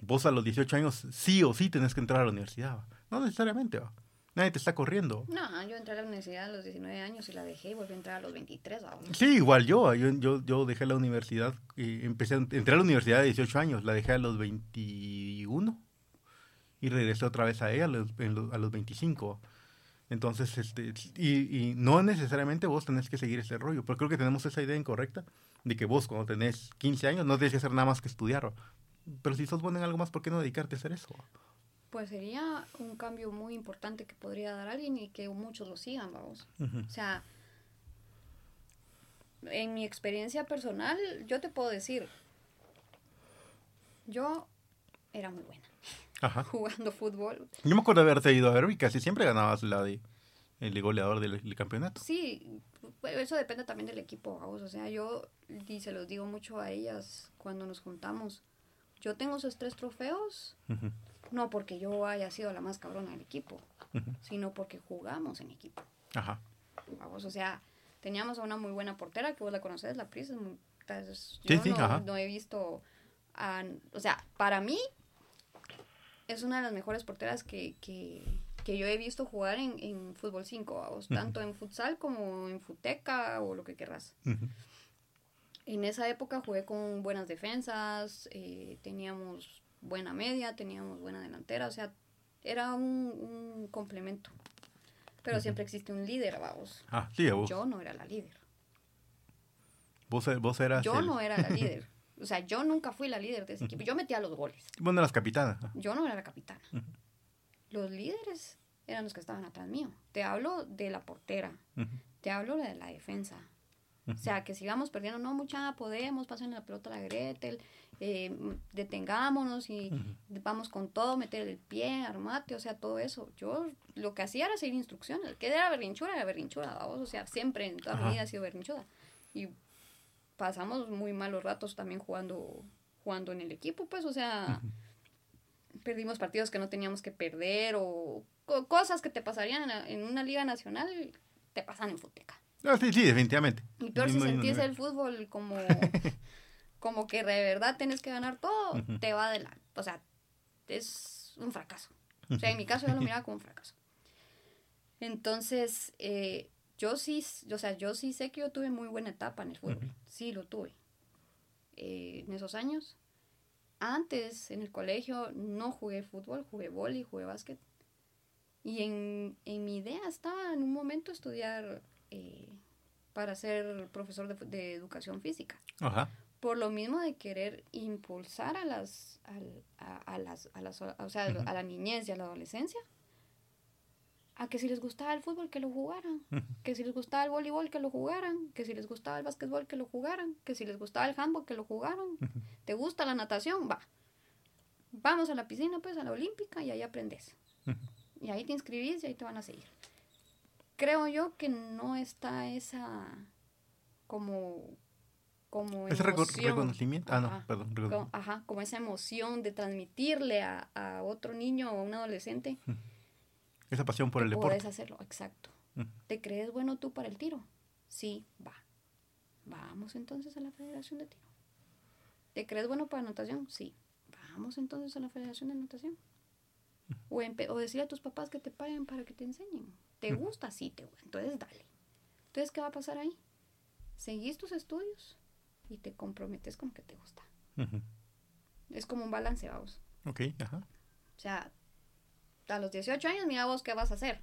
vos a los 18 años sí o sí tenés que entrar a la universidad, no necesariamente, ¿va? Nadie te está corriendo. No, yo entré a la universidad a los 19 años y la dejé y volví a entrar a los 23 aún. Sí, igual yo. Yo, yo, yo dejé la universidad, y empecé, entré a la universidad de 18 años, la dejé a los 21 y regresé otra vez a ella a los, a los 25. Entonces, este, y, y, no necesariamente vos tenés que seguir ese rollo, pero creo que tenemos esa idea incorrecta de que vos cuando tenés 15 años no tienes que hacer nada más que estudiar. Pero si sos bueno en algo más, ¿por qué no dedicarte a hacer eso? Pues sería un cambio muy importante que podría dar alguien y que muchos lo sigan, vamos. Uh -huh. O sea, en mi experiencia personal, yo te puedo decir, yo era muy buena Ajá. jugando fútbol. Yo me acuerdo de haberte ido a ver y casi siempre ganabas la de el goleador del, del, campeonato. Sí, eso depende también del equipo, vamos. O sea, yo, y se los digo mucho a ellas cuando nos juntamos, yo tengo esos tres trofeos. Uh -huh no porque yo haya sido la más cabrona del equipo, uh -huh. sino porque jugamos en equipo. Ajá. Vamos, o sea, teníamos a una muy buena portera, que vos la conoces, la Pris. Entonces, yo sí, sí, no, no, he visto, a, o sea, para mí es una de las mejores porteras que, que, que yo he visto jugar en, en Fútbol 5, vamos, uh -huh. tanto en futsal como en futeca o lo que querrás. Uh -huh. En esa época jugué con buenas defensas, eh, teníamos buena media, teníamos buena delantera, o sea, era un, un complemento. Pero uh -huh. siempre existe un líder, vamos. Ah, sí, vos. Yo no era la líder. Vos, vos eras. Yo el... no era la líder. O sea, yo nunca fui la líder de ese equipo. Yo metía los goles. Vos no eras capitana. Yo no era la capitana. Uh -huh. Los líderes eran los que estaban atrás mío. Te hablo de la portera. Te hablo de la defensa. O sea, que si vamos perdiendo, no, mucha, podemos, pasen la pelota a la Gretel, eh, detengámonos y uh -huh. vamos con todo, meter el pie, armate, o sea, todo eso. Yo lo que hacía era seguir instrucciones. Que era berrinchuda, era berrinchuda, ¿vamos? o sea, siempre en toda Ajá. mi vida he sido berrinchuda. Y pasamos muy malos ratos también jugando, jugando en el equipo, pues, o sea, uh -huh. perdimos partidos que no teníamos que perder o cosas que te pasarían en una liga nacional, te pasan en Futeca. Ah, sí, sí, definitivamente. Y peor si sentís el fútbol como, como que de verdad tienes que ganar todo, uh -huh. te va de la... O sea, es un fracaso. O sea, en mi caso yo lo miraba como un fracaso. Entonces, eh, yo sí, o sea, yo sí sé que yo tuve muy buena etapa en el fútbol. Uh -huh. Sí, lo tuve. Eh, en esos años. Antes, en el colegio, no jugué fútbol, jugué vóley, jugué básquet. Y en, en mi idea estaba en un momento estudiar eh, para ser profesor de, de educación física. Ajá. Por lo mismo de querer impulsar a las, a, a, a las, a las, o sea, uh -huh. a la niñez y a la adolescencia a que si les gustaba el fútbol que lo jugaran, uh -huh. que si les gustaba el voleibol que lo jugaran, que si les gustaba el básquetbol que lo jugaran, que si les gustaba el handball que lo jugaran, uh -huh. te gusta la natación, va, vamos a la piscina pues a la olímpica y ahí aprendes, y ahí te inscribís y ahí te van a seguir. Creo yo que no está esa como como ese reconocimiento. Ah no perdón como, ajá como esa emoción de transmitirle a, a, otro niño o a un adolescente. Esa pasión por el deporte. puedes hacerlo exacto. Te crees bueno tú para el tiro sí va. Vamos entonces a la Federación de Tiro. Te crees bueno para natación sí. Vamos entonces a la Federación de Natación. O, o decirle a tus papás que te paguen para que te enseñen ¿Te gusta? Sí, te gusta. Entonces dale. Entonces, ¿qué va a pasar ahí? Seguís tus estudios y te comprometes con que te gusta. Es como un balance, vamos. Ok, ajá. O sea, a los 18 años, mira vos qué vas a hacer.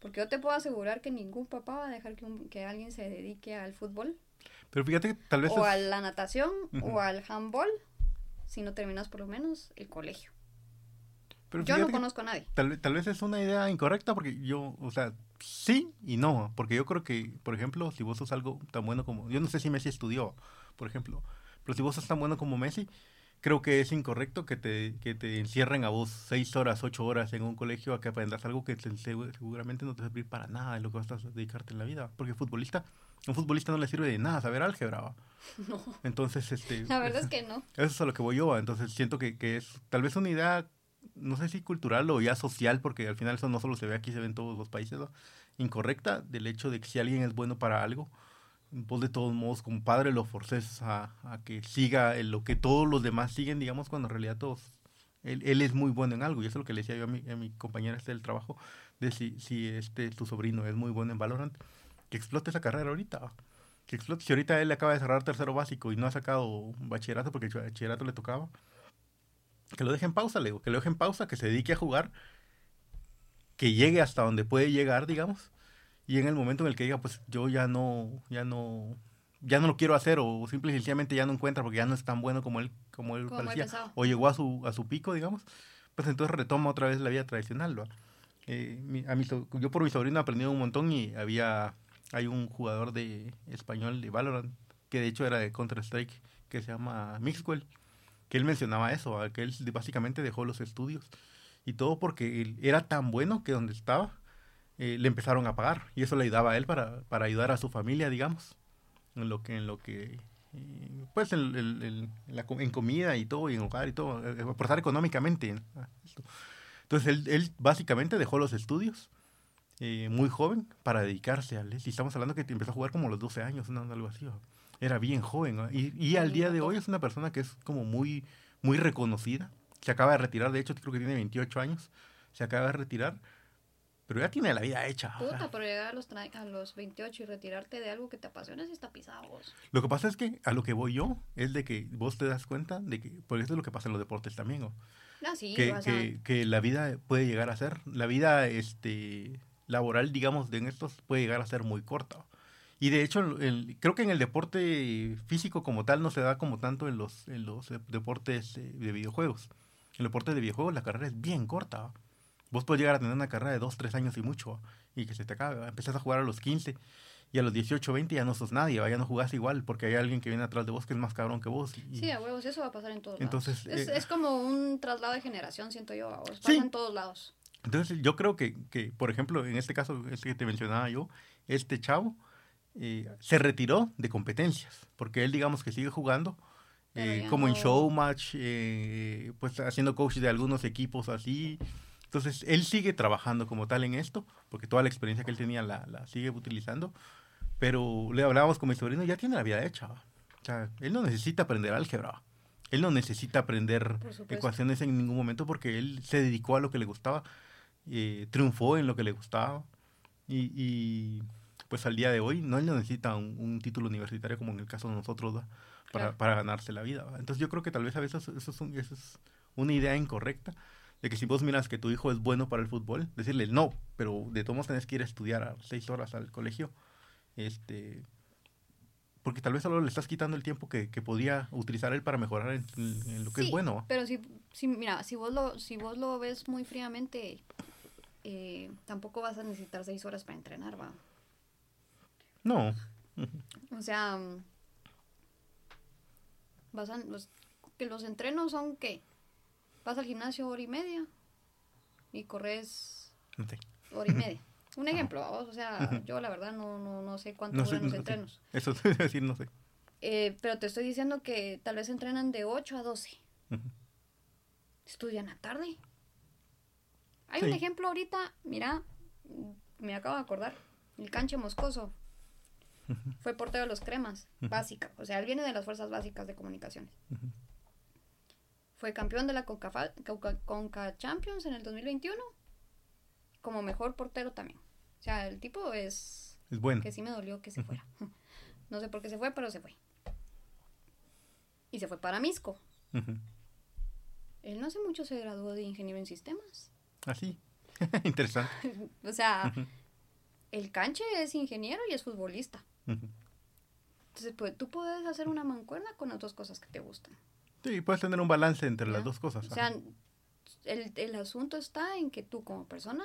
Porque yo te puedo asegurar que ningún papá va a dejar que, que alguien se dedique al fútbol. Pero fíjate que tal vez... O a la natación o al handball, si no terminas por lo menos el colegio yo no conozco a nadie. Tal, tal, vez es una idea incorrecta porque yo, o sea, sí y no. Porque yo creo que, por ejemplo, si vos sos algo tan bueno como. Yo no sé si Messi estudió, por ejemplo. Pero si vos sos tan bueno como Messi, creo que es incorrecto que te, que te encierren a vos seis horas, ocho horas en un colegio a que aprendas algo que seguramente no te va a servir para nada en lo que vas a dedicarte en la vida. Porque futbolista, un futbolista no le sirve de nada saber álgebra. No. Entonces, este. La verdad es que no. Eso es a lo que voy yo. Entonces siento que, que es tal vez una idea no sé si cultural o ya social, porque al final eso no solo se ve aquí, se ve en todos los países, incorrecta del hecho de que si alguien es bueno para algo, vos de todos modos como padre lo forces a, que siga lo que todos los demás siguen, digamos, cuando en realidad todos, él, él, es muy bueno en algo, y eso es lo que le decía yo a mi, a mi compañera este del trabajo, de si, si este tu sobrino es muy bueno en Valorant, que explote esa carrera ahorita. Que explote. Si ahorita él acaba de cerrar tercero básico y no ha sacado bachillerato porque el bachillerato le tocaba, que lo deje en pausa, le digo, que lo deje en pausa, que se dedique a jugar, que llegue hasta donde puede llegar, digamos, y en el momento en el que diga, pues yo ya no, ya no, ya no lo quiero hacer, o simple y sencillamente ya no encuentra porque ya no es tan bueno como él, como él parecía, o llegó a su, a su pico, digamos, pues entonces retoma otra vez la vida tradicional, ¿no? Eh, a mi, yo por mi sobrino he aprendido un montón y había, hay un jugador de español de Valorant, que de hecho era de Counter-Strike, que se llama Mixwell que él mencionaba eso, que él básicamente dejó los estudios y todo porque él era tan bueno que donde estaba eh, le empezaron a pagar y eso le ayudaba a él para, para ayudar a su familia, digamos, en lo que, en lo que eh, pues en, la, en, comida y todo y en hogar y todo, eh, aportar económicamente. Entonces él, él, básicamente dejó los estudios muy joven para dedicarse a él. Y estamos hablando que empezó a jugar como los 12 años, no, algo así era bien joven. Y, y al día de hoy es una persona que es como muy, muy reconocida. Se acaba de retirar, de hecho, creo que tiene 28 años. Se acaba de retirar, pero ya tiene la vida hecha. Puta, pero llegar a los, a los 28 y retirarte de algo que te apasiona, sí está pisado vos. Lo que pasa es que a lo que voy yo es de que vos te das cuenta de que, porque eso es lo que pasa en los deportes también, ¿no? Ah, sí, que, que, que, la vida puede llegar a ser, la vida este, laboral, digamos, de en estos puede llegar a ser muy corta. Y de hecho, el, creo que en el deporte físico como tal no se da como tanto en los, en los deportes de videojuegos. En el deporte de videojuegos la carrera es bien corta. Vos puedes llegar a tener una carrera de 2, 3 años y mucho y que se te acabe. Empezás a jugar a los 15 y a los 18, 20 ya no sos nadie, ya no jugás igual porque hay alguien que viene atrás de vos que es más cabrón que vos. sí, a huevos, eso va a pasar en todos Entonces, lados. Es, eh, es, como un traslado de generación, siento yo, a vos. Pasa en todos lados. Entonces yo creo que, que, por ejemplo, en este caso, este que te mencionaba yo, este chavo se retiró de competencias, porque él digamos que sigue jugando eh, como en showmatch, eh, pues haciendo coach de algunos equipos así. Entonces, él sigue trabajando como tal en esto, porque toda la experiencia que él tenía la, la sigue utilizando, pero le hablábamos con mi sobrino, ya tiene la vida hecha. O sea, él no necesita aprender álgebra. Él no necesita aprender ecuaciones en ningún momento porque él se dedicó a lo que le gustaba, eh, triunfó en lo que le gustaba y pues al día de hoy no necesita un, título universitario como en el caso de nosotros para, para, ganarse la vida. Entonces yo creo que tal vez a veces eso es, una idea incorrecta de que si vos miras que tu hijo es bueno para el fútbol, decirle no, pero de todos modos tenés que ir a estudiar a seis horas al colegio, este porque tal vez solo le estás quitando el tiempo que, que podía utilizar él para mejorar en, lo que es bueno. Pero si, si, mira, si vos lo, si vos lo ves muy fríamente, eh, tampoco vas a necesitar seis horas para entrenar, va. No. O sea, vas a, los, que los entrenos son qué? Vas al gimnasio hora y media y corres hora y media. Un ejemplo, vamos, o sea, yo la verdad no, no, no sé cuánto duran los entrenos. Eso te decir, no sé. Eh, pero te estoy diciendo que tal vez entrenan de 8 a 12. Estudian a tarde. Hay un ejemplo ahorita, mira, me acabo de acordar, el canche moscoso. Fue portero de los cremas, básica. O sea, él viene de las fuerzas básicas de comunicaciones. Fue campeón de la Conca, Conca Champions en el 2021 como mejor portero también. O sea, el tipo es... Es bueno. Que sí me dolió que se fuera. No sé por qué se fue, pero se fue. Y se fue para Misco. Él no hace mucho se graduó de ingeniero en sistemas. Ah, sí. Interesante. o sea, el canche es ingeniero y es futbolista. Entonces, pues, tú puedes hacer una mancuerna con las dos cosas que te gustan. Sí, puedes tener un balance entre las dos cosas. O sea, el, el asunto está en que tú como persona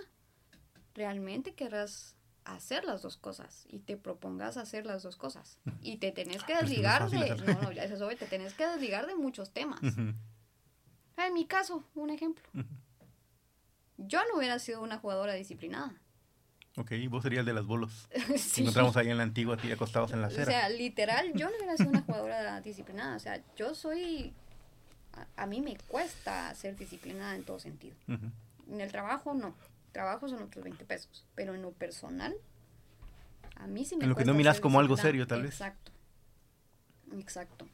realmente querrás hacer las dos cosas y te propongas hacer las dos cosas. Y te tenés que desligar de no, no, ya eso te tenés que desligar de muchos temas. En mi caso un ejemplo. Yo no hubiera sido una jugadora disciplinada Ok, vos serías de las bolos. sí. Encontramos ahí en la antigua, acostados en la acera. O sea, literal, yo no hubiera sido una jugadora disciplinada. O sea, yo soy. A, mí me cuesta ser disciplinada en todo sentido. En el trabajo, no trabajo son otros 20 pesos. Pero en lo personal, a mí sí me En lo que no miras como algo serio, tal vez. Exacto. Exacto.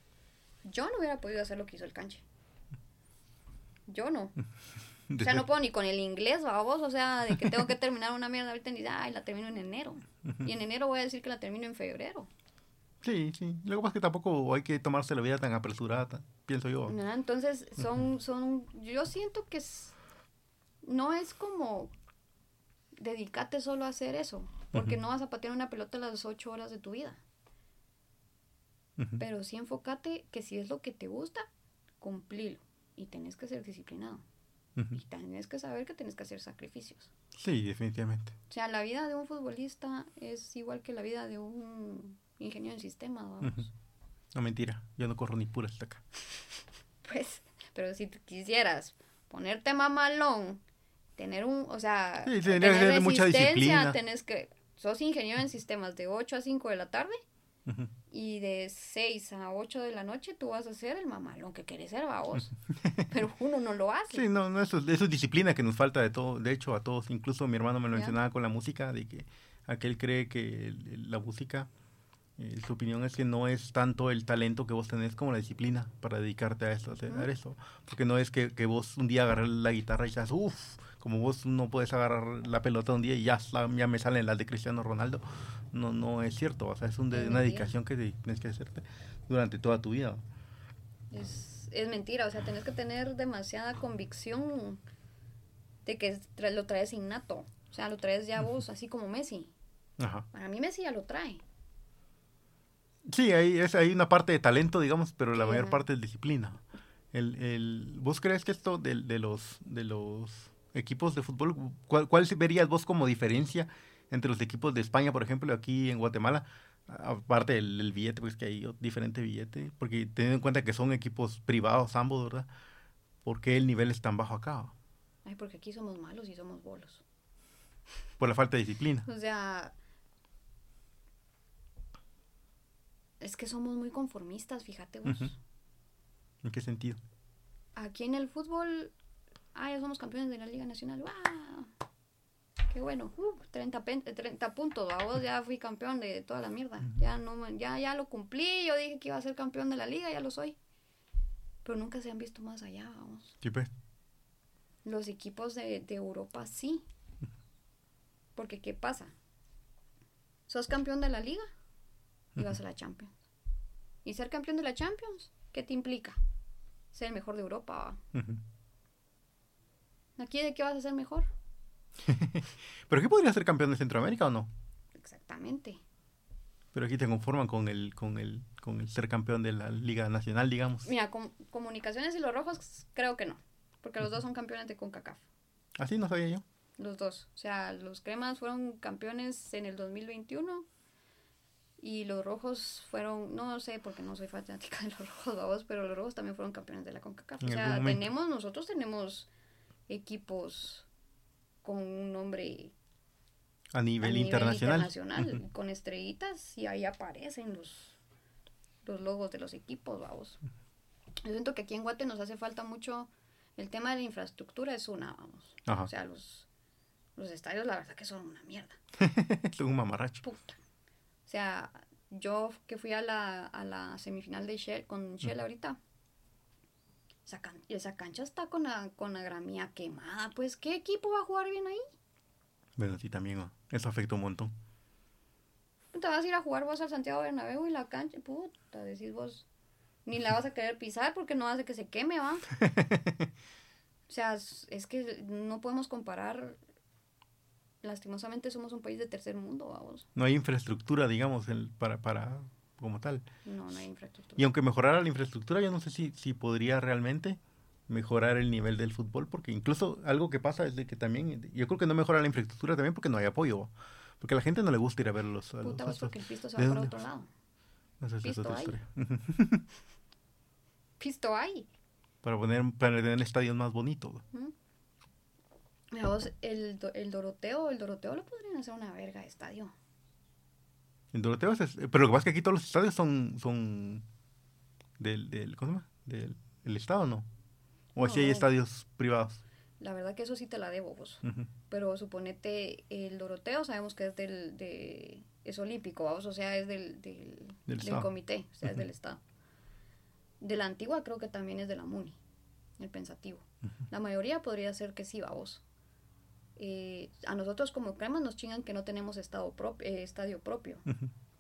Yo no hubiera podido hacer lo que hizo el canche. Yo no. O sea, no puedo ni con el inglés, vamos, o sea, de que tengo que terminar una mierda ahorita y ay, la termino en enero. Y en enero voy a decir que la termino en febrero. Sí, sí. Luego pasa que tampoco hay que tomarse la vida tan apresurada, pienso yo. entonces, son, son, yo siento que no es como dedícate solo a hacer eso, porque no vas a patear una pelota las ocho horas de tu vida. Pero sí enfócate que si es lo que te gusta, cumplilo. Y tenés que ser disciplinado. Y tenés que saber que tenés que hacer sacrificios. Sí, definitivamente. O sea, la vida de un futbolista es igual que la vida de un ingeniero en sistemas, vamos. No, mentira. Yo no corro ni pura hasta acá. pues, pero si quisieras ponerte mamalón tener un, o sea, tener, mucha disciplina. Tenés que, sos ingeniero en sistemas de 8 a 5 de la tarde y de 6 a 8 de la noche tú vas a ser el mamalón que querés ser, vos. Pero uno no lo hace. Sí, no, no, eso, eso es disciplina que nos falta de todo, de hecho a todos, incluso mi hermano me lo mencionaba con la música, de que aquel cree que la música eh, su opinión es que no es tanto el talento que vos tenés como la disciplina para dedicarte a eso, a hacer eso. Porque no es que, que, vos un día agarres la guitarra y dices, uff, como vos no puedes agarrar la pelota un día y ya, ya me salen las de Cristiano Ronaldo. No, no es cierto, o sea, es una dedicación que tienes que hacerte durante toda tu vida. Es, es mentira, o sea, tenés que tener demasiada convicción de que lo traes innato. O sea, lo traes ya vos, así como Messi. Ajá. Para mí Messi ya lo trae. Sí, hay, es, hay una parte de talento, digamos, pero la mayor parte es disciplina. El, el, ¿Vos crees que esto de, de, los, de los equipos de fútbol, ¿cuál, cuál verías vos como diferencia entre los equipos de España, por ejemplo, aquí en Guatemala? Aparte del, billete, pues que hay diferente billete, porque teniendo en cuenta que son equipos privados ambos, ¿verdad? ¿Por qué el nivel es tan bajo acá? Ay, porque aquí somos malos y somos bolos. Por la falta de disciplina. O sea, Es que somos muy conformistas, fíjate vos. ¿En qué sentido? Aquí en el fútbol, ah, ya somos campeones de la Liga Nacional. ¡Wow! Qué bueno. 30, 30 puntos, vos ya fui campeón de toda la mierda. Ya no ya ya lo cumplí, yo dije que iba a ser campeón de la liga, ya lo soy. Pero nunca se han visto más allá, vamos. ¿Qué pues? Los equipos de, de Europa sí. Porque ¿qué pasa? ¿Sos campeón de la liga? y vas a la Champions. ¿Y ser campeón de la Champions? ¿Qué te implica? Ser el mejor de Europa. ¿Aquí de qué vas a ser mejor? ¿Pero qué podría ser campeón de Centroamérica o no? Exactamente. Pero aquí te conforman con el, con el, con el ser campeón de la Liga Nacional, digamos. Mira, con Comunicaciones y los Rojos creo que no, porque los dos son campeones de CONCACAF. ¿Así ¿Ah, no sabía yo? Los dos. O sea, los cremas fueron campeones en el 2021 y los rojos fueron, no sé porque no soy fanática de los rojos, vamos, pero los rojos también fueron campeones de la CONCACAF. O sea, tenemos, nosotros tenemos equipos con un nombre A nivel, a nivel internacional. con estrellitas y ahí aparecen los, los logos de los equipos, vamos. Yo siento que aquí en Guate nos hace falta mucho el tema de la infraestructura, es una, vamos. Ajá. O sea, los, los estadios la verdad que son una mierda, un mamarracho. puta. O sea, yo que fui a la, a la semifinal de Shell, con Shell ahorita, esa, can- esa cancha está con la, con la gramía quemada, pues ¿qué equipo va a jugar bien ahí? Bueno, sí, también, ¿no? eso afecta un montón. Te vas a ir a jugar vos al Santiago Bernabéu y la cancha, puta, decís vos, ni la vas a querer pisar porque no hace que se queme, ¿va? o sea, es, es que no podemos comparar, lastimosamente somos un país de tercer mundo, vamos, No hay infraestructura, digamos, el- para, para como tal. no, no hay infraestructura. Y aunque mejorara la infraestructura, yo no sé si, si podría realmente mejorar el nivel del fútbol, porque incluso algo que pasa es de que también, yo creo que no mejora la infraestructura también porque no hay apoyo, porque a la gente no le gusta ir a ver los... los Puta, porque el pisto se ¿De va para dónde? otro lado. Esa es otra hay. historia. Pisto hay. para poner para tener estadios más bonitos. ¿Mm? El, el Doroteo, el Doroteo lo podrían hacer una verga de estadio. En Doroteo, es- pero lo que pasa es que aquí todos los estadios son son del, del ¿cómo se llama? Del el estado, ¿no? O así hay No. estadios privados. La verdad que eso sí te la debo vos. Pero suponete el Doroteo, sabemos que es del de, es olímpico, vamos, o sea, es del, del, Del del Estado. comité, o sea, es del Estado. De la antigua creo que también es de la MUNI, el pensativo. La mayoría podría ser que sí, vamos. Eh, a nosotros como cremas nos chingan que no tenemos estado prop- eh, estadio propio.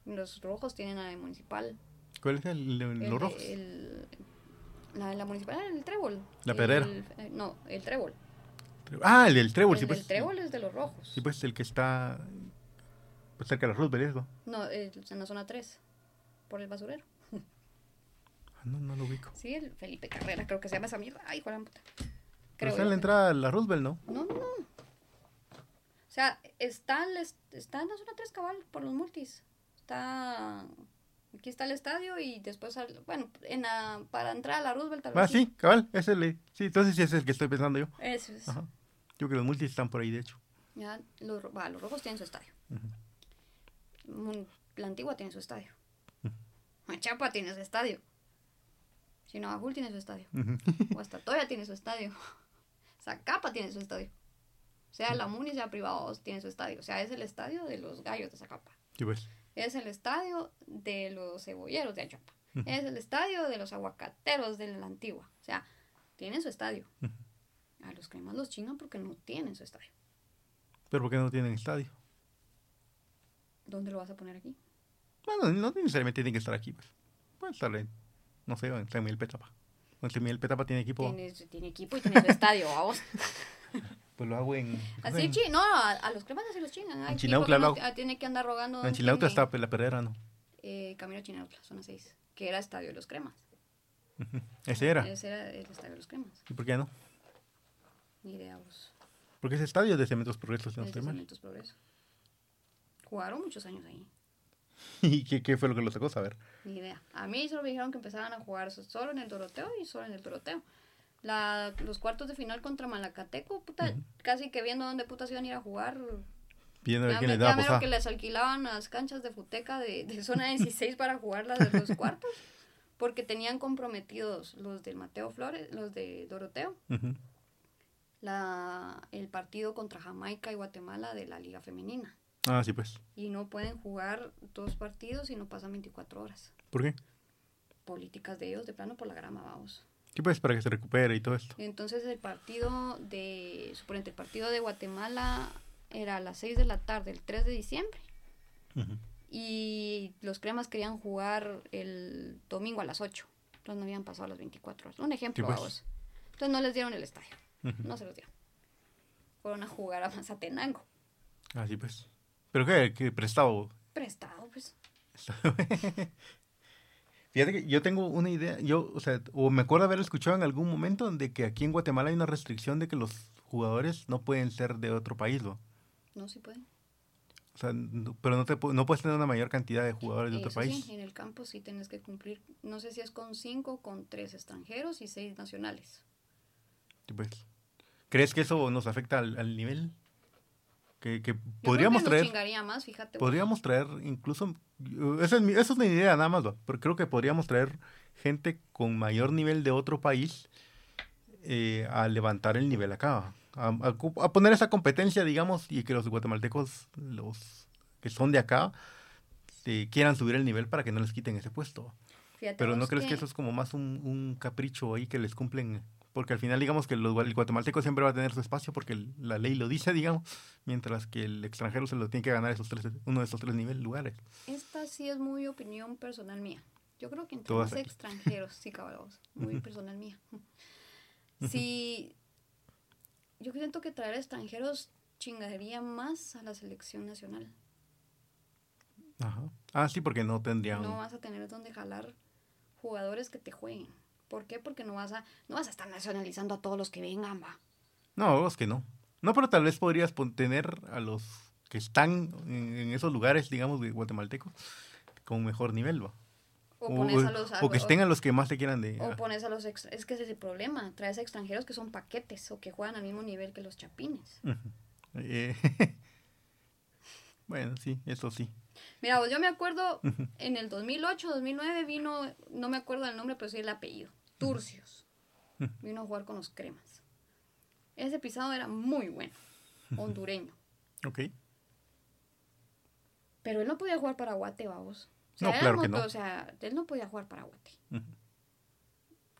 Los rojos tienen la de municipal. ¿Cuál es el, el- El los rojos? el- la, la municipal, el trébol. La Pedrera. El- eh, no, el trébol. Ah, el del trébol, el sí pues. trébol es de los rojos. Sí pues el que está pues, cerca de la Roosevelt. No, eh, en la zona 3, por el basurero. Ah, No, no lo ubico. Sí, el Felipe Carrera, creo que se llama esa mierda. Ay, la puta. Pero Creo está en la entrada a la Roosevelt, ¿no? No, no, no. O sea, está, el est- está en la zona 3 cabal, por los multis. Está... Aquí está el estadio y después, al- bueno, en la, para entrar a la Roosevelt tal vez Ah, sí, cabal, ese le, sí, entonces sí es el que estoy pensando yo. Eso es. Ajá. Yo creo que los multis están por ahí, de hecho. Ya, los, los rojos tienen su estadio. La antigua tiene su estadio. Machapa tiene su estadio. Chinabajul tiene su estadio. Ujú. Guastatoya tiene su estadio. Zacapa tiene su estadio. Sea la MUNI, sea privado, tiene su estadio. O sea, es el estadio de los gallos de Zacapa. Sí, pues. Es el estadio de los cebolleros de Ayapa. Es el estadio de los aguacateros de la antigua. O sea, tienen su estadio. A los cremas los chingan porque no tienen su estadio. Pero ¿por qué no tienen estadio? ¿Dónde lo vas a poner aquí? Bueno, no necesariamente tienen que estar aquí, pues. Pueden estar en, no sé, en San Miguel Petapa. En San Miguel Petapa tiene equipo, Tiene, tiene equipo y tiene su estadio, vamos. pues lo hago en... Así, en, chi, no, a, a los cremas así los chingan. En Chinautla lo no- hago. ah, tiene que andar rogando. en tiene- está pues, la perrera, ¿no? eh, Camino a Chinautla, zona 6, que era estadio de los cremas. Ese era. Ese era el estadio de los cremas. ¿Y por qué no? Ni idea, vos. Porque ese estadio es de Cementos Progresos, si no estoy de mal. Cementos Progreso. Jugaron muchos años ahí. ¿Y qué, qué fue lo que lo sacó? Saber. Ni idea. A mí solo me dijeron que empezaban a jugar so- solo en el Doroteo y solo en el Doroteo. La, los cuartos de final contra Malacateco, puta, casi que viendo dónde putas iban a ir a jugar. Viendo a quién les daba posada. que les alquilaban las canchas de futeca de, de zona 16 para jugar las de los cuartos. Porque tenían comprometidos los de Mateo Flores, los de Doroteo, la, el partido contra Jamaica y Guatemala de la Liga Femenina. Ah, sí, pues. Y no pueden jugar dos partidos y no pasan 24 horas. ¿Por qué? Políticas de ellos de plano por la grama, vamos. Sí, pues, para que se recupere y todo esto. Entonces el partido de, suponete, el partido de Guatemala era a las 6 de la tarde, el 3 de diciembre. Y los cremas querían jugar el domingo a las 8. Entonces no habían pasado las 24 horas. Un ejemplo, Sí, pues. vamos. Entonces no les dieron el estadio. No se los dieron. Fueron a jugar a Mazatenango. Ah, sí, pues. ¿Pero qué? ¿Qué prestado? Prestado, pues. Fíjate que yo tengo una idea, yo, o sea, o me acuerdo haber escuchado en algún momento de que aquí en Guatemala hay una restricción de que los jugadores no pueden ser de otro país, ¿no? No, sí pueden. O sea, no- pero no, te, no puedes tener una mayor cantidad de jugadores de otro país. sí, en el campo sí tienes que cumplir, no sé si es con 5, con 3 extranjeros y 6 nacionales. Pues. ¿Crees que eso nos afecta al, al nivel? Que, que podríamos que traer, chingaría más, fíjate. podríamos traer incluso, esa es, mi- esa es una idea nada más, ¿va? pero creo que podríamos traer gente con mayor nivel de otro país eh, a levantar el nivel acá, a, a cu- a poner esa competencia, digamos, y que los guatemaltecos, los que son de acá, eh, quieran subir el nivel para que no les quiten ese puesto. Fíjate Pero ¿no crees que eso es como más un, un capricho ahí que les cumplen? Porque al final, digamos que los, el guatemalteco siempre va a tener su espacio porque el- la ley lo dice, digamos, mientras que el extranjero se lo tiene que ganar esos tres, uno de esos tres niveles, lugares. Esta sí es muy opinión personal mía. Yo creo que entre más extranjeros, sí, caballos, muy personal mía. Sí, yo siento que traer extranjeros chingaría más a la selección nacional. Ajá. Ah, sí, porque no tendrían... No vas a tener donde jalar jugadores que te jueguen. ¿Por qué? Porque no vas a, no vas a estar nacionalizando a todos los que vengan, va. No, es que no. No, pero tal vez podrías tener a los que están en, en esos lugares, digamos, de guatemaltecos, con mejor nivel, ¿va? O pones a los... a- o que estén a los que más te quieran de... O pones a los ex- es que ese es el problema, traes extranjeros que son paquetes o que juegan al mismo nivel que los chapines. Eh, bueno, sí, eso sí. Mira, vos, yo me acuerdo en el 2008, 2009 vino, no me acuerdo el nombre, pero sí el apellido, Turcios. Vino a jugar con los cremas. Ese pisado era muy bueno, hondureño. Ok. Pero él no podía jugar para Guate, vamos. O No, sea, claro que no. O sea, él no podía jugar para Guate.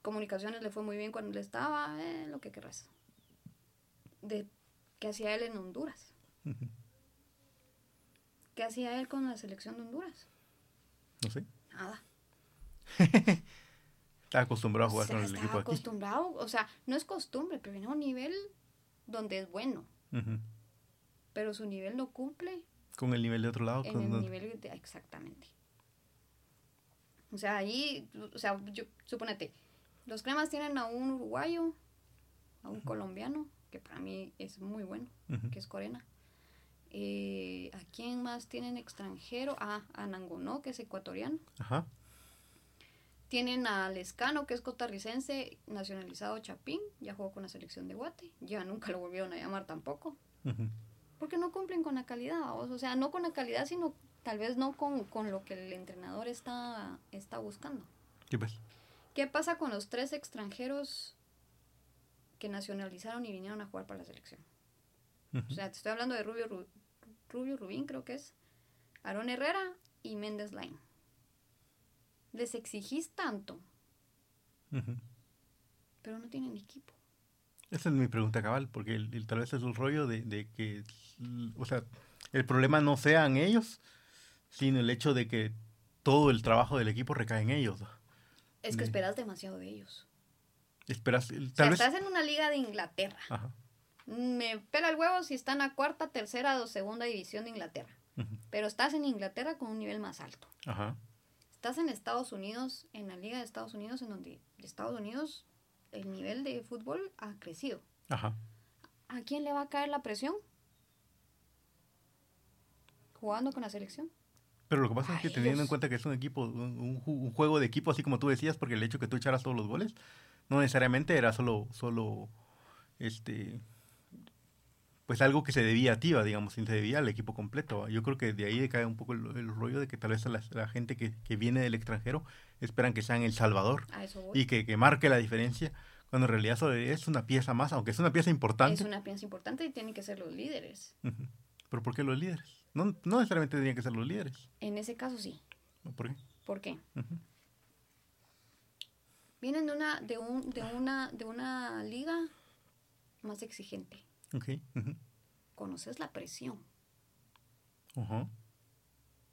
Comunicaciones le fue muy bien cuando él estaba, eh, lo que querrás. De, ¿Qué hacía él en Honduras? ¿Qué hacía él con la selección de Honduras? No sé. Nada. Está acostumbrado a jugar con el estaba equipo aquí. acostumbrado, o sea, no es costumbre, pero viene a un nivel donde es bueno, pero su nivel no cumple Con el nivel de otro lado. en con- el nivel de, exactamente. O sea, ahí, o sea, yo, suponete, los cremas tienen a un uruguayo, a un colombiano, que para mí es muy bueno, que es Corena. Eh, ¿A quién más tienen extranjero? Ah, a Nangonó, que es ecuatoriano. Ajá. Tienen a Lescano, que es costarricense, nacionalizado Chapín, ya jugó con la selección de Guate, ya nunca lo volvieron a llamar tampoco, porque no cumplen con la calidad, o sea, no con la calidad, sino tal vez no con, con lo que el entrenador está, está buscando. Sí, pues. ¿Qué pasa con los tres extranjeros que nacionalizaron y vinieron a jugar para la selección? O sea, te estoy hablando de Rubio, Ru- Rubio Rubín, creo que es, Aaron Herrera y Méndez Line. Les exigís tanto, pero no tienen equipo. Esa es mi pregunta cabal, porque el, el- tal vez es el rollo de, de que, o sea, el problema no sean ellos, sino el hecho de que todo el trabajo del equipo recae en ellos. Es que esperas demasiado de ellos. Esperas, el- O sea, tal vez... estás en una liga de Inglaterra. Ajá. Me pela el huevo si están a cuarta, tercera o segunda división de Inglaterra. Pero estás en Inglaterra con un nivel más alto. Ajá. Estás en Estados Unidos, en la liga de Estados Unidos, en donde Estados Unidos el nivel de fútbol ha crecido. Ajá. ¿A quién le va a caer la presión? Jugando con la selección. Pero lo que pasa es que teniendo en cuenta que es un equipo, un, un juego de equipo, así como tú decías, porque el hecho que tú echaras todos los goles, no necesariamente era solo, solo, este, pues algo que se debía a ti, ¿va? digamos, sino se debía al equipo completo. Yo creo que de ahí decae un poco el, el rollo de que tal vez a la, la gente que, que viene del extranjero esperan que sean el salvador eso y que, que marque la diferencia, cuando en realidad solo es una pieza más, aunque es una pieza importante. Es una pieza importante y tienen que ser los líderes. Pero ¿por qué los líderes? No, no necesariamente tendrían que ser los líderes. En ese caso sí. ¿Por qué? ¿Por qué? Vienen de una, de un, de una, de una liga más exigente. Ok. ujú. Conoces la presión. Ajá.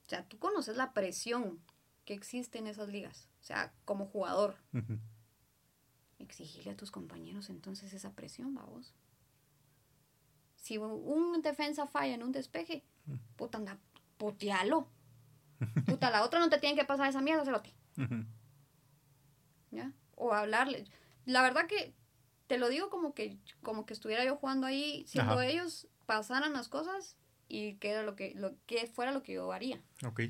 O sea, tú conoces la presión que existe en esas ligas. O sea, como jugador, Ujú. exigirle a tus compañeros entonces esa presión, vamos. Si un defensa falla en un despeje, puta, anda, putealo. Puta, la otra no te tiene que pasar esa mierda, cerote. ¿ya? O hablarle. La verdad que te lo digo como que como que estuviera yo jugando ahí, siendo Ajá. ellos pasaran las cosas y que era lo que lo que fuera lo que yo haría. Ok.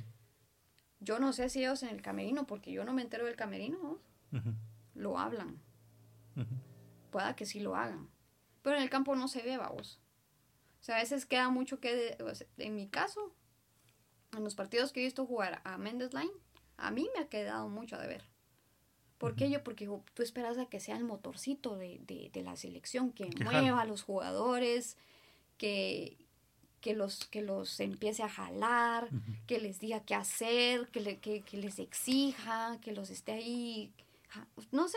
Yo no sé si ellos en el camerino, porque yo no me entero del camerino, lo hablan. Ujú. Pueda que sí lo hagan. Pero en el campo no se ve, vamos. O sea, a veces queda mucho que, en mi caso, en los partidos que he visto jugar a Mendes Line, a mí me ha quedado mucho de ver. ¿Por qué yo? Porque tú esperas a que sea el motorcito de, de, la selección, que mueva a los jugadores, que, que, los, que los empiece a jalar, que les diga qué hacer, que, le, que, que, les exija, que los esté ahí, no sé,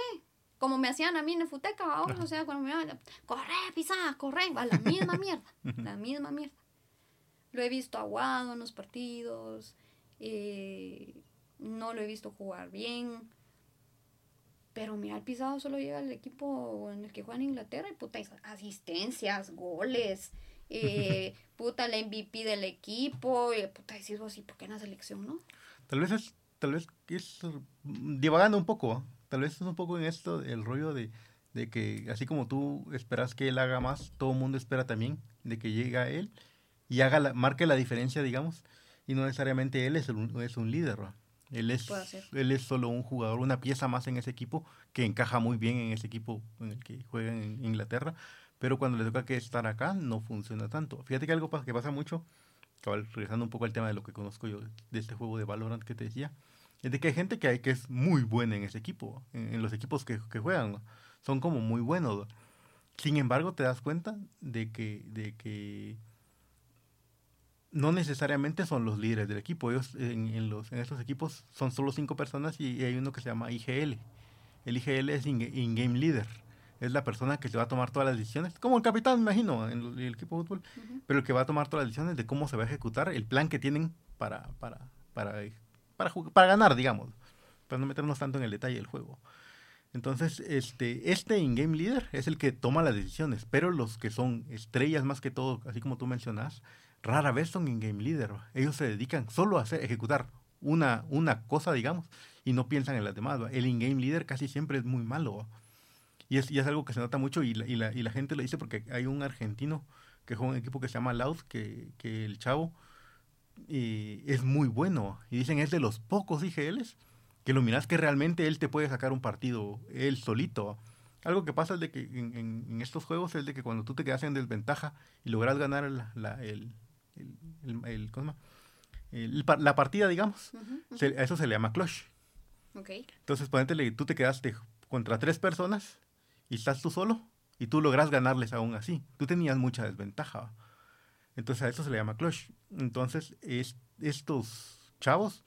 como me hacían a mí en el Futeca, ahora, o sea, cuando me iban, corre, pisa, corre, va la misma mierda, la misma mierda. Lo he visto aguado en los partidos, eh, no lo he visto jugar bien pero mira, el pisado solo llega al equipo en el que juega en Inglaterra y puta, asistencias, goles, eh, puta, la MVP del equipo, y puta, decís así, ¿por qué en la selección, no? Tal vez es, tal vez es divagando un poco, tal vez es un poco en esto el rollo de, de que así como tú esperas que él haga más, todo el mundo espera también de que llegue a él y haga la, marque la diferencia, digamos, y no necesariamente él es, un, es un líder, ¿no? Él es, él es solo un jugador, una pieza más en ese equipo que encaja muy bien en ese equipo en el que juega en Inglaterra, pero cuando le toca que estar acá no funciona tanto. Fíjate que algo que pasa mucho, regresando un poco al tema de lo que conozco yo de este juego de Valorant que te decía, es de que hay gente que, hay, que es muy buena en ese equipo, en, los equipos que, que, juegan, son como muy buenos. Sin embargo, te das cuenta de que, de que no necesariamente son los líderes del equipo. Ellos en, los, en estos equipos son solo cinco personas y, hay uno que se llama IGL. El IGL es In-Game Leader. Es la persona que se va a tomar todas las decisiones, como el capitán, me imagino, en el, equipo de fútbol, pero el que va a tomar todas las decisiones de cómo se va a ejecutar el plan que tienen para, para, para, para, para ganar, digamos, para no meternos tanto en el detalle del juego. Entonces, este, este in-game leader es el que toma las decisiones, pero los que son estrellas más que todo, así como tú mencionas, rara vez son in-game leader. Ellos se dedican solo a hacer, ejecutar una, una cosa, digamos, y no piensan en las demás. El in-game leader casi siempre es muy malo. Y es, y es algo que se nota mucho y la, y, la, y la gente lo dice porque hay un argentino que juega un equipo que se llama Loud, que, que el chavo y es muy bueno. Y dicen es de los pocos IGLs que lo miras que realmente él te puede sacar un partido él solito. Algo que pasa es de que en, estos juegos es de que cuando tú te quedas en desventaja y logras ganar el, el, la partida, digamos, a eso se le llama clutch. Okay. Entonces, ponete, tú te quedaste contra tres personas y estás tú solo y tú logras ganarles aún así. Tú tenías mucha desventaja. Entonces, a eso se le llama clutch. Entonces, es, estos chavos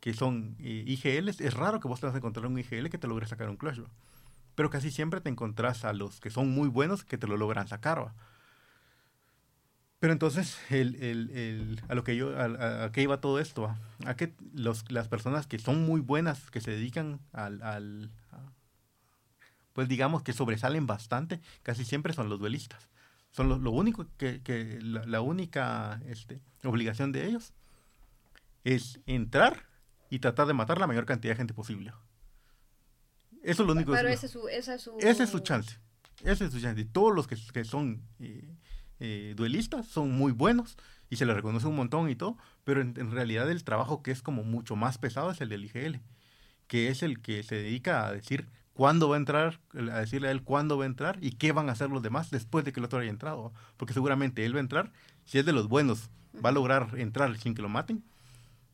que son eh, IGLs, es raro que vos te vas a encontrar un IGL que te logre sacar un clutch. Pero casi siempre te encontrás a los que son muy buenos que te lo logran sacar. Pero entonces, el, el, el, a lo que yo, a, qué iba todo esto, a, que los, las personas que son muy buenas, que se dedican al, al pues digamos que sobresalen bastante, casi siempre son los duelistas. Son lo, lo único que, que la, única este, obligación de ellos es entrar y tratar de matar la mayor cantidad de gente posible. Eso es lo único. Pero ese es su, esa es su... Ese es su chance. Ese es su chance. Y todos los que, que son eh, eh, duelistas, son muy buenos y se les reconoce un montón y todo, pero en, realidad el trabajo que es como mucho más pesado es el del IGL, que es el que se dedica a decir cuándo va a entrar, a decirle a él cuándo va a entrar y qué van a hacer los demás después de que el otro haya entrado, porque seguramente él va a entrar, si es de los buenos, va a lograr entrar sin que lo maten,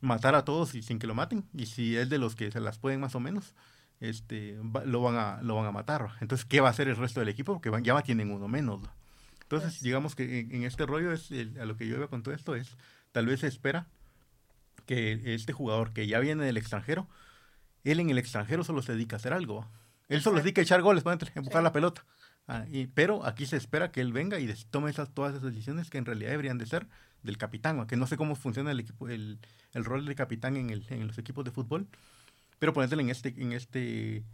matar a todos y sin que lo maten, y si es de los que se las pueden más o menos, este, lo, van a, lo van a matar. Entonces, ¿qué va a hacer el resto del equipo? Porque ya tienen uno menos. Entonces, pues digamos que en, este rollo es a lo que yo iba con todo esto es, tal vez se espera que este jugador que ya viene del extranjero, él en el extranjero solo se dedica a hacer algo. Él solo se dedica a echar goles, para empujar la pelota. Ah, y, pero aquí se espera que él venga y tome esas, todas esas decisiones que en realidad deberían de ser del capitán, que no sé cómo funciona el equipo, el, el rol de capitán en, el, en los equipos de fútbol, pero ponértelo en este, en este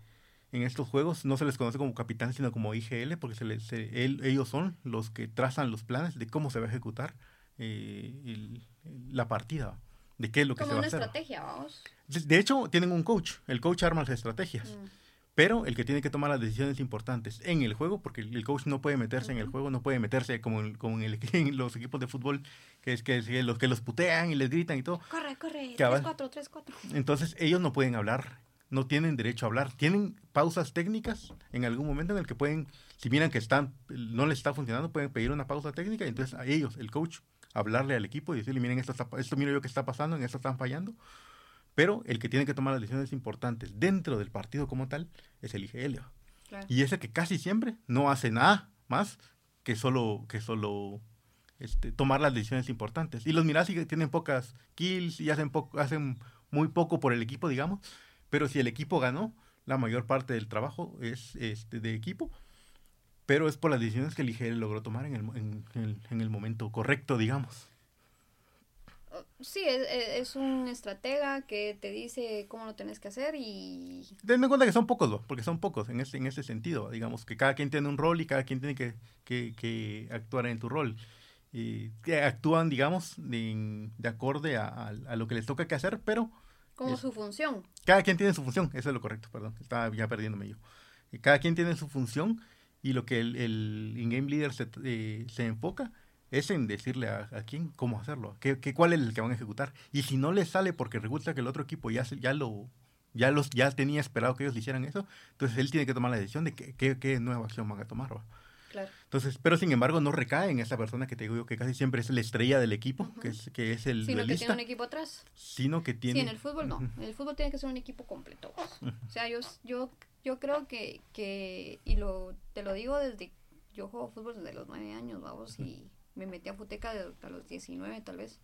en estos juegos no se les conoce como capitán, sino como IGL, porque se les, ellos son los que trazan los planes de cómo se va a ejecutar eh, la partida, de qué es lo que se va a hacer. estrategia, vamos. De, hecho, tienen un coach, el coach arma las estrategias. Mm. Pero el que tiene que tomar las decisiones importantes en el juego, porque el coach no puede meterse en el juego, no puede meterse como, en, como en, los equipos de fútbol, que es que, los que los putean y les gritan y todo. Corre, corre, 3-4, 3-4. Entonces ellos no pueden hablar no tienen derecho a hablar. Tienen pausas técnicas en algún momento en el que pueden, si miran que están, no les está funcionando, pueden pedir una pausa técnica y entonces a ellos, el coach, hablarle al equipo y decirle, miren, esto, está, esto miro yo que está pasando, en esto están fallando. Pero el que tiene que tomar las decisiones importantes dentro del partido como tal es el IGL. Y ese que casi siempre no hace nada más que solo, que solo este, tomar las decisiones importantes. Y los miras y tienen pocas kills y hacen, poco, hacen muy poco por el equipo, digamos. Pero si el equipo ganó, la mayor parte del trabajo es este, de equipo. Pero es por las decisiones que IGL logró tomar en el, en, el, en el momento correcto, digamos. Sí, es, un estratega que te dice cómo lo tienes que hacer y... Ten en cuenta que son pocos, porque son pocos en ese, en ese sentido. Digamos que cada quien tiene un rol y cada quien tiene que, que, que actuar en tu rol que actúan, digamos, de, de acorde a, a, lo que les toca que hacer, pero... Como su función. Cada quien tiene su función, eso es lo correcto, perdón, estaba ya perdiéndome yo. Cada quien tiene su función y lo que el, el in-game leader se, eh, se, enfoca es en decirle a, a quién cómo hacerlo, qué, qué, cuál es el que van a ejecutar. Y si no les sale porque resulta que el otro equipo ya, ya lo... Ya, los, ya tenía esperado que ellos le hicieran eso, entonces él tiene que tomar la decisión de qué, qué, nueva acción van a tomar. Entonces, pero sin embargo no recae en esa persona que te digo que casi siempre es la estrella del equipo, que, es, que es el Sino que tiene un equipo atrás. Sino que tiene... Sí, en el fútbol no. En el fútbol tiene que ser un equipo completo. O sea, yo, yo, yo creo que, que, y lo, te lo digo desde, yo juego fútbol desde los nueve años, vamos, y me metí a Futeca a los 19 tal vez.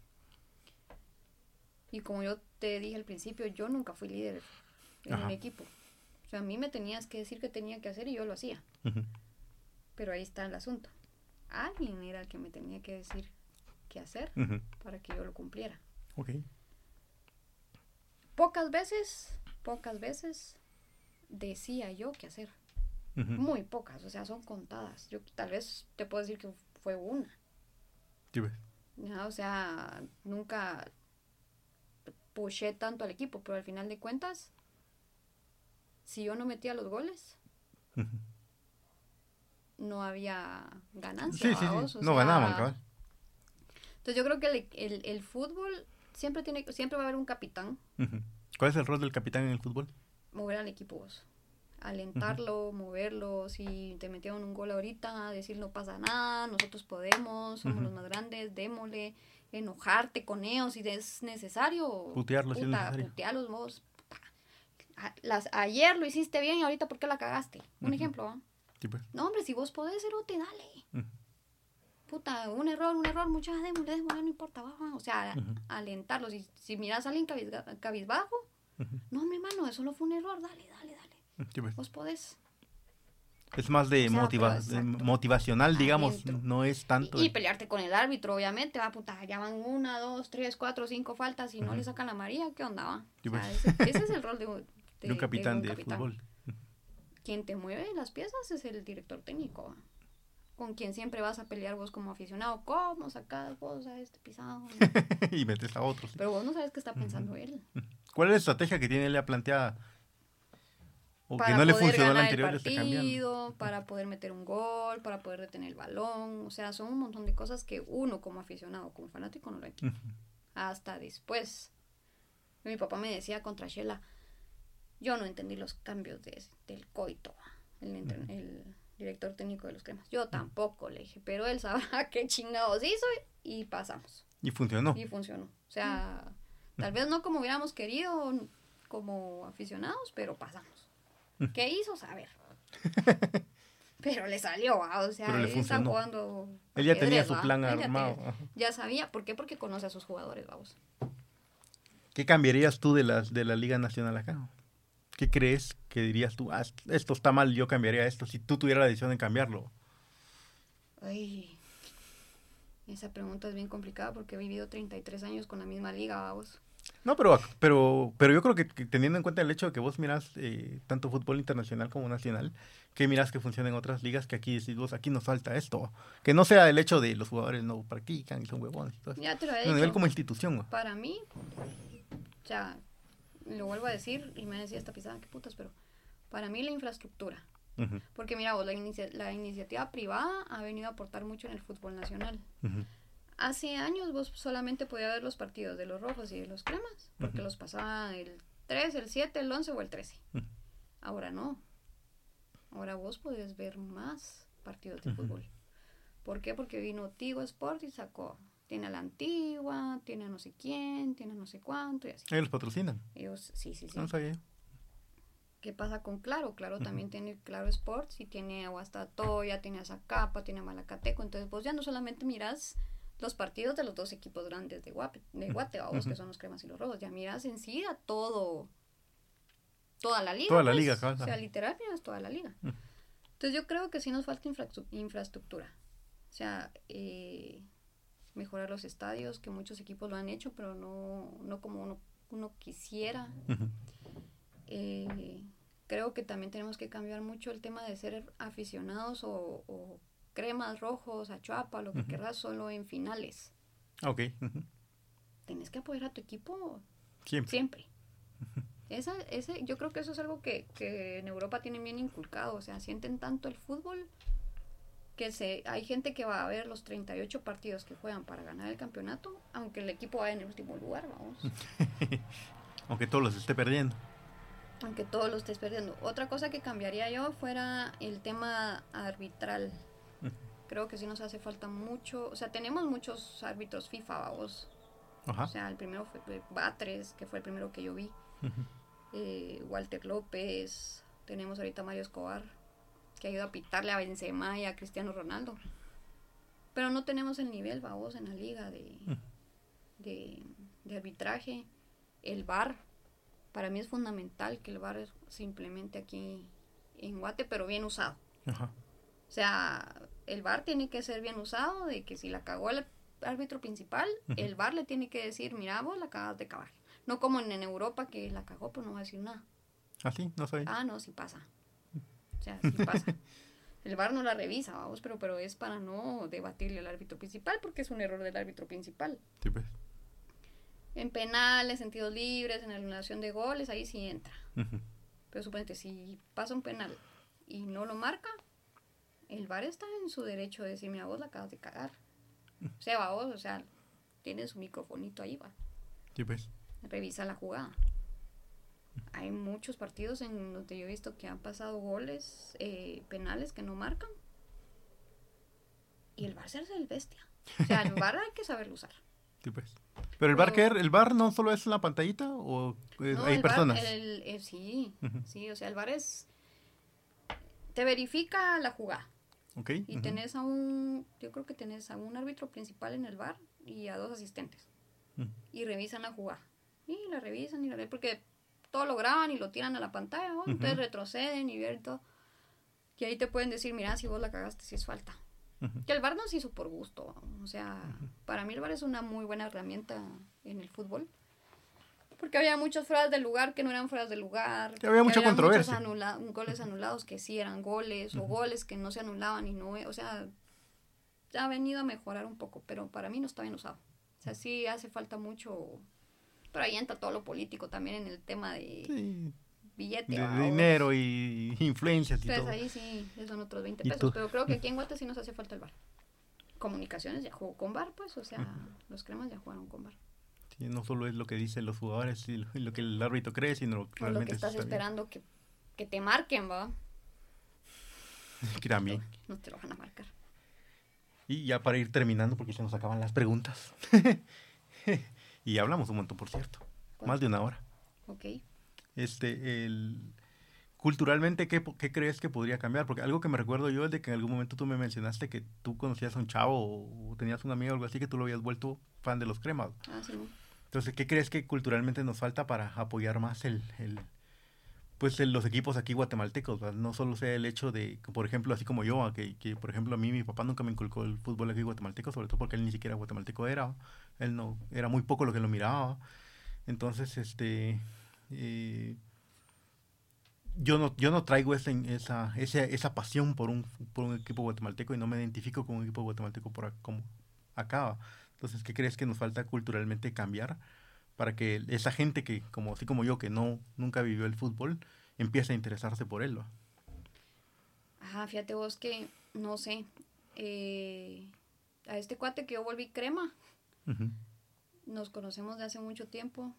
Y como yo te dije al principio, yo nunca fui líder en un equipo. O sea, a mí me tenías que decir qué tenía que hacer y yo lo hacía. Pero ahí está el asunto. Alguien era el que me tenía que decir qué hacer para que yo lo cumpliera. Ok. Pocas veces, pocas veces decía yo qué hacer. Muy pocas, o sea, son contadas. Yo tal vez te puedo decir que fue una. Sí, o sea, nunca puché tanto al equipo, pero al final de cuentas, si yo no metía los goles, no había ganancia. Sí, sí, no ganaban, Entonces yo creo que el, el, fútbol siempre tiene siempre va a haber un capitán. ¿Cuál es el rol del capitán en el fútbol? Mover al equipo vos. Alentarlo, moverlo, si te metieron un gol ahorita, decir no pasa nada, nosotros podemos, somos los más grandes, démosle, enojarte con ellos si es necesario. Putearlos si es necesario. Putearlos vos. Las, ayer lo hiciste bien y ahorita ¿por qué la cagaste? Un ejemplo, ¿ah? Pues. No, hombre, si vos podés, te dale. Puta, un error, un error, muchas démosle, démosle, no importa, baja. O sea, alentarlo. Si, si miras a alguien cabizbajo, no, mi hermano, eso no fue un error, dale, dale, dale. Pues. Vos podés. Es más de, motivacional, digamos, no es tanto. Y, pelearte con el árbitro, obviamente, va, puta, ya van una, dos, tres, cuatro, cinco faltas y no le sacan la María, ¿qué onda va? Pues. ese, es el rol de, un capitán de, fútbol quien te mueve las piezas es el director técnico. Con quien siempre vas a pelear vos como aficionado. ¿Cómo sacas vos a este pisado? y metes a otros. Pero vos no sabes qué está pensando él. ¿Cuál es la estrategia que tiene él planteada? O que no le funcionó la anterior, está cambiando. Para poder meter un gol, para poder detener el balón. O sea, son un montón de cosas que uno como aficionado, como fanático, no lo entiende. Hasta después. Mi papá me decía contra Shela, yo no entendí los cambios de, del coito, el, el, director técnico de los cremas. Yo tampoco le dije, pero él sabrá qué chingados hizo y pasamos. Y funcionó. Y funcionó. O sea, tal vez no como hubiéramos querido como aficionados, pero pasamos. ¿Qué hizo? Saber. pero le salió, o sea, él está jugando. Él ya tenía su plan armado. Ya, sabía, ¿por qué? Porque conoce a sus jugadores, vamos. ¿Qué cambiarías tú de la, de la Liga Nacional acá? ¿Qué crees que dirías tú? Ah, esto está mal, yo cambiaría esto si tú tuvieras la decisión de cambiarlo. Ay, esa pregunta es bien complicada porque he vivido 33 años con la misma liga, vamos. No, pero, pero, pero yo creo que, teniendo en cuenta el hecho de que vos miras eh, tanto fútbol internacional como nacional, que miras que funciona en otras ligas, que aquí decís vos, aquí nos falta esto. Que no sea el hecho de los jugadores no practican y son huevones. Ya te lo he A nivel como institución. Para mí, ya lo vuelvo a decir y me decía esta pisada, qué putas, pero para mí la infraestructura. Porque mira vos, la, la, iniciativa privada ha venido a aportar mucho en el fútbol nacional. Hace años vos solamente podías ver los partidos de los rojos y de los cremas, porque los pasaba el 3, el 7, el 11 o el 13. Ahora no. Ahora vos podés ver más partidos de fútbol. ¿Por qué? Porque vino Tigo Sport y sacó. Tiene a la antigua, tiene a no sé quién, tiene a no sé cuánto y así. Ellos patrocinan. Ellos, sí, sí, sí. No sabía. ¿Qué pasa con Claro? Claro también tiene Claro Sports y tiene a Guastatoya, tiene a Zacapa, tiene a Malacateco. Entonces vos ya no solamente miras los partidos de los dos equipos grandes de, Guape, de Guate, que son los cremas y los rojos. Ya miras en sí a todo, toda la liga. Toda la pues. liga, claro. O sea, literal miras toda la liga. Entonces yo creo que sí nos falta infraestructura. O sea, eh, mejorar los estadios, que muchos equipos lo han hecho, pero no, no como uno, uno quisiera. Eh, creo que también tenemos que cambiar mucho el tema de ser aficionados o, cremas rojos, a chuapa, lo que querrás, solo en finales. Ok. Tienes que apoyar a tu equipo siempre. siempre. Esa, ese, yo creo que eso es algo que, que en Europa tienen bien inculcado, o sea, sienten tanto el fútbol que se, hay gente que va a ver los 38 partidos que juegan para ganar el campeonato, aunque el equipo vaya en el último lugar, vamos. aunque todos los esté perdiendo aunque todo lo estés perdiendo. Otra cosa que cambiaría yo fuera el tema arbitral. Creo que sí nos hace falta mucho, o sea, tenemos muchos árbitros FIFA, vamos. O sea, el primero fue Batres, que fue el primero que yo vi. Eh, Walter López, tenemos ahorita Mario Escobar, que ayuda a pitarle a Benzema y a Cristiano Ronaldo. Pero no tenemos el nivel, vamos, en la liga de, de, de arbitraje. El VAR, para mí es fundamental que el bar se implemente aquí en Guate, pero bien usado. O sea, el bar tiene que ser bien usado, de que si la cagó el árbitro principal, el bar le tiene que decir, mira, vos la acabas de cagar. No como en, Europa que la cagó, pero no va a decir nada. ¿Ah, sí? No soy. Ah, no, sí pasa. O sea, sí pasa. el bar no la revisa, vamos, pero, pero es para no debatirle al árbitro principal, porque es un error del árbitro principal. Sí, pues en penales, en tiros libres, en anulación de goles, ahí sí entra. Pero suponete, si pasa un penal y no lo marca, el VAR está en su derecho de decirme a vos la acabas de cagar. O sea, va vos, o sea, tiene su microfonito ahí, va. Sí, pues. Revisa la jugada. Hay muchos partidos en donde yo he visto que han pasado goles, eh, penales que no marcan. Y el se hace el bestia. O sea, el VAR hay que saberlo usar. Sí, pues. Pero el bar, ¿qué? ¿El bar no solo es la pantallita o eh, hay personas? el, sí, sí, o sea, el bar es... Te verifica la jugada. Ok. Y tenés a un, yo creo que tenés a un árbitro principal en el bar y a dos asistentes. Y revisan la jugada. Y la revisan y la ven porque todo lo graban y lo tiran a la pantalla, entonces retroceden y ven todo. Y ahí te pueden decir, mira, si vos la cagaste, si es falta. Que el VAR nos hizo por gusto. O sea, para mí el VAR es una muy buena herramienta en el fútbol. Porque había muchas fueras del lugar que no eran fueras del lugar. Que había mucha controversia. goles anulados que sí eran goles, o goles que no se anulaban y no. O sea, ha venido a mejorar un poco, pero para mí no está bien usado. O sea, sí hace falta mucho. Pero ahí entra todo lo político también en el tema de billete. De dinero y influencias y Entonces ahí sí, son otros 20 pesos. Pero creo que aquí en Guate sí nos hace falta el bar. Comunicaciones ya jugó con bar, pues, o sea, los cremas ya jugaron con bar. Sí, no solo es lo que dicen los jugadores y lo, que el árbitro cree, sino lo que realmente lo que estás esperando que, que, te marquen, ¿va? Que también. No te lo van a marcar. Y ya para ir terminando, porque se nos acaban las preguntas. y hablamos un montón, por cierto. Más de una hora. Ok. Este, el, culturalmente, ¿qué, ¿qué, crees que podría cambiar? Porque algo que me recuerdo yo es de que en algún momento tú me mencionaste que tú conocías a un chavo o tenías un amigo o algo así que tú lo habías vuelto fan de los cremas. Ah, sí. Entonces, ¿qué crees que culturalmente nos falta para apoyar más el, el pues los equipos aquí guatemaltecos? No solo sea el hecho de, por ejemplo, así como yo, que, que por ejemplo a mí mi papá nunca me inculcó el fútbol aquí guatemalteco, sobre todo porque él ni siquiera guatemalteco era, él no, era muy poco lo que lo miraba. Entonces, este, eh, yo no, yo no traigo esa, esa, esa, pasión por un, por un equipo guatemalteco y no me identifico con un equipo guatemalteco por como acá. Entonces, ¿qué crees que nos falta culturalmente cambiar para que esa gente que, como así como yo, que no nunca vivió el fútbol, empiece a interesarse por él? Ajá, fíjate vos que, no sé, eh, a este cuate que yo volví crema, nos conocemos de hace mucho tiempo,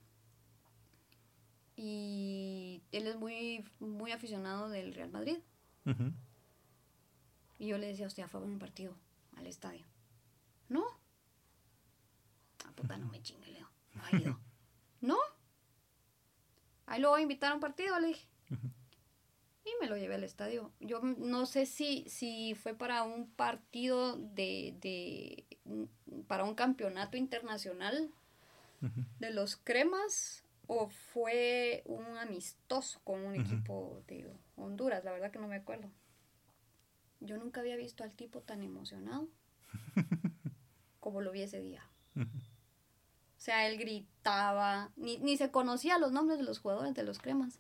y él es muy, muy aficionado del Real Madrid. Y yo le decía, usted fue a un partido al estadio. No. Ah, puta, no me chingue. No ha ido. no. Ahí lo voy a invitar a un partido, le dije. Y me lo llevé al estadio. Yo no sé si, si fue para un partido de, de para un campeonato internacional de los cremas o fue un amistoso con un equipo de Honduras, la verdad que no me acuerdo. Yo nunca había visto al tipo tan emocionado como lo vi ese día. O sea, él gritaba, ni, ni se conocía los nombres de los jugadores de los cremas.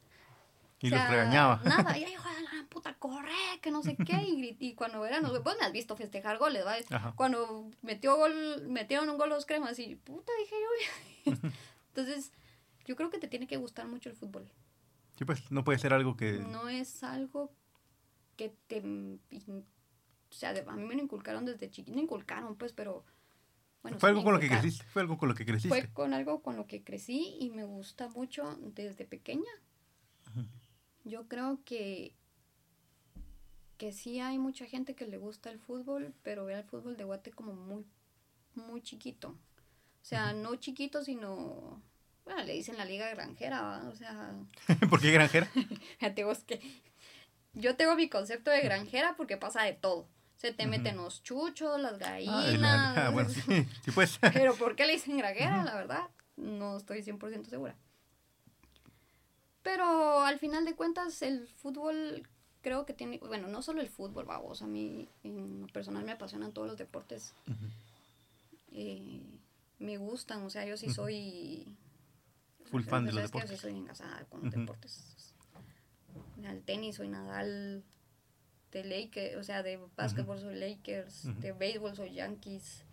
Y los regañaba. Nada, y ahí, joder, la puta, corre, que no sé qué. Y, y cuando eran, pues me has visto festejar goles, ¿va? Cuando metió gol, metieron un gol los cremas y puta, dije yo. Entonces, yo creo que te tiene que gustar mucho el fútbol. Sí, pues no puede ser algo que... No es algo que te... O sea, a mí me lo inculcaron desde chiquito, no inculcaron pues, pero... Bueno, fue algo con lo que creciste, fue algo con lo que creciste. Fue con algo con lo que crecí y me gusta mucho desde pequeña. Yo creo que que sí hay mucha gente que le gusta el fútbol, pero ve al fútbol de Guate como muy muy chiquito. O sea, no chiquito, sino bueno, le dicen la liga granjera, o sea... ¿Por qué granjera? Fíjate vos que yo tengo mi concepto de granjera porque pasa de todo. Se te meten los chuchos, las gallinas. Ah, bueno, sí, sí pues. Pero ¿por qué le dicen granjera? La verdad, no estoy 100% segura. Pero al final de cuentas, el fútbol creo que tiene, bueno, no solo el fútbol, vamos, a mí en lo personal me apasionan todos los deportes. eh, me gustan, o sea, yo sí soy Full fan de los deportes. Yo sí soy engasada con los deportes. Al tenis soy Nadal, de Lakers, o sea, de básquetbol soy Lakers, de béisbol soy Yankees.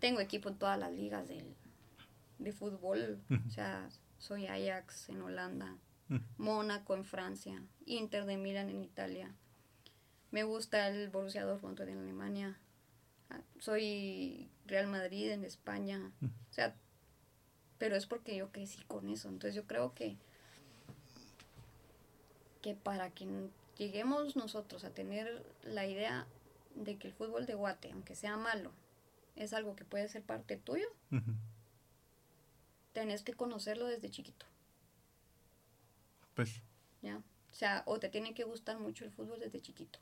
Tengo equipo en todas las ligas del, de fútbol, o sea, soy Ajax en Holanda, Mónaco en Francia, Inter de Milán en Italia. Me gusta el Borussia Dortmund en Alemania. Ah, soy Real Madrid en España. O sea, pero es porque yo crecí con eso. Entonces yo creo que, que para que lleguemos nosotros a tener la idea de que el fútbol de Guate, aunque sea malo, es algo que puede ser parte tuyo, tenés que conocerlo desde chiquito. Pues. ¿Ya? O sea, o te tiene que gustar mucho el fútbol desde chiquito.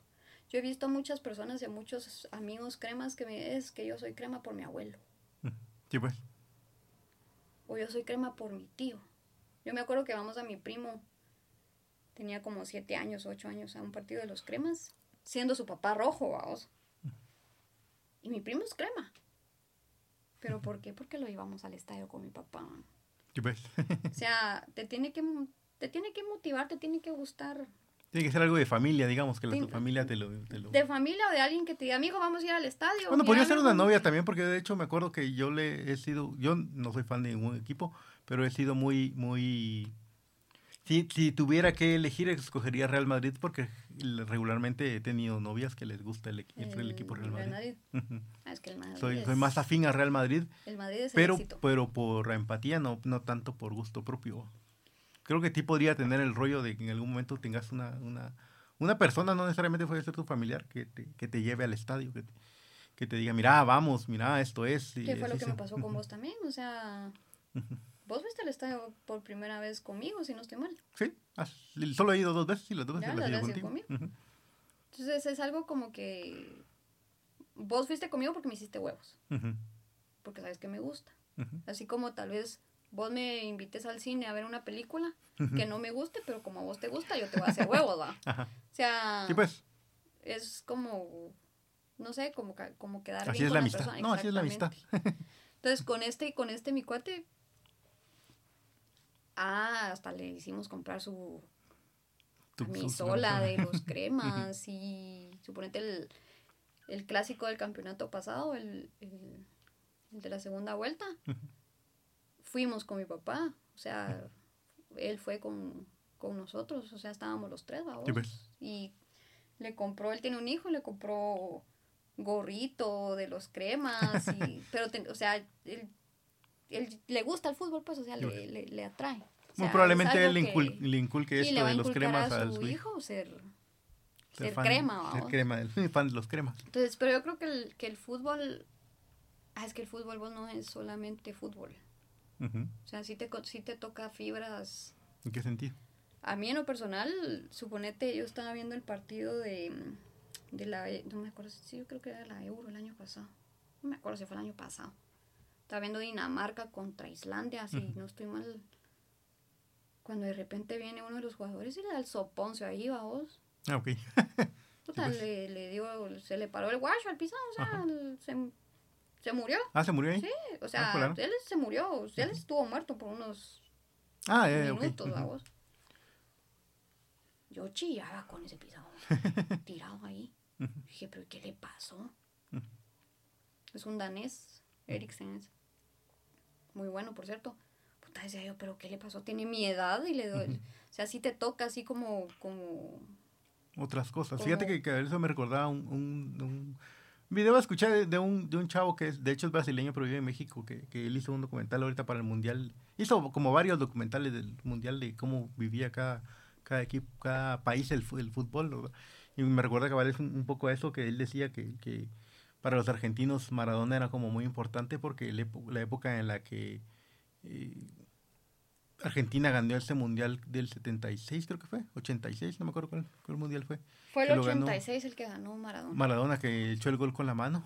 Yo he visto a muchas personas y a muchos amigos cremas que me es que yo soy crema por mi abuelo. Sí, pues o yo soy crema por mi tío. Yo me acuerdo que vamos a mi primo, tenía como siete años, ocho años, a un partido de los cremas, siendo su papá rojo, vamos. Y mi primo es crema. ¿Pero por qué? Porque lo llevamos al estadio con mi papá. O sea, te tiene que te tiene que motivar, te tiene que gustar. Tiene que ser algo de familia, digamos, que la familia te lo, De familia o de alguien que te diga, amigo, vamos a ir al estadio. Bueno, podría ser una novia también, porque de hecho me acuerdo que yo le he sido, yo no soy fan de ningún equipo, pero he sido muy, muy... Si, si tuviera que elegir, escogería Real Madrid porque regularmente he tenido novias que les gusta el, equipo Real Madrid. Ah, es que el Madrid soy, soy, más afín a Real Madrid. El Madrid es pero, el éxito. pero por empatía, no, no tanto por gusto propio creo que ti podría tener el rollo de que en algún momento tengas una, una, una persona, no necesariamente puede ser tu familiar, que te, que te lleve al estadio, que te, que te diga, mira, vamos, mira, esto es. ¿Qué fue lo que me pasó con vos también? O sea, vos fuiste al estadio por primera vez conmigo, si no estoy mal. Sí, solo he ido dos veces y las dos veces las he ido contigo. Conmigo. Entonces es algo como que vos fuiste conmigo porque me hiciste huevos. Porque sabes que me gusta. Así como tal vez vos me invites al cine a ver una película que no me guste, pero como a vos te gusta, yo te voy a hacer huevos, ¿va? O sea, pues. es como, no sé, como, como quedar así bien es con la amistad. No, así es la amistad. Entonces, con este, con este mi cuate, ah, hasta le hicimos comprar su camisola de los cremas y suponete el, el clásico del campeonato pasado, el, el, el de la segunda vuelta fuimos con mi papá, o sea, él fue con, nosotros, o sea, estábamos los tres, ¿vamos? Pues. Y le compró, él tiene un hijo, le compró gorrito de los cremas, y, pero, o sea, él, le gusta el fútbol, pues, o sea, le, le, atrae. Muy sea, probablemente él le, incul- que- le inculque esto le de los cremas a su su hijo. hijo ser, Ser ser fan- crema, Ser crema, el fan de los cremas. Entonces, pero yo creo que el, que el fútbol, ah, es que el fútbol vos no es solamente fútbol. O sea, sí te, sí te toca fibras. ¿En qué sentido? A mí en lo personal, suponete, yo estaba viendo el partido de, de la, no me acuerdo, si- sí, yo creo que era la Euro el año pasado. No me acuerdo si fue el año pasado. Estaba viendo Dinamarca contra Islandia, si no estoy mal. Cuando de repente viene uno de los jugadores y le da el soponcio ahí, va vos. Ah, ok. O sea, pues. le, le dio, se le paró el guacho al pisado, o sea, el- se, se murió. Ah, ¿se murió ahí? Sí, o sea, claro. él se murió, él estuvo muerto por unos Ah, minutos, Ujú. vamos. Yo chillaba con ese pisado, tirado ahí. Dije, pero ¿qué le pasó? Es un danés, Eriksen es. Muy bueno, por cierto. Puta, decía yo, pero ¿qué le pasó? Tiene mi edad y le doy... O sea, sí te toca así como... como Otras cosas. Como- Fíjate que, que eso me recordaba un, un, un video escuché de, de un, de un chavo que es, de hecho es brasileño, pero vive en México, que, que él hizo un documental ahorita para el Mundial. Hizo como varios documentales del Mundial de cómo vivía cada, cada equipo, cada país el, el fútbol. ¿no? Y me recuerda que vale un, un poco a eso que él decía que, que para los argentinos Maradona era como muy importante porque la, épo- la época en la que eh, Argentina ganó ese mundial del 76, creo que fue, 86, no me acuerdo cuál, cuál mundial fue. Fue el lo ganó 86 el que ganó Maradona. Maradona que echó el gol con la mano.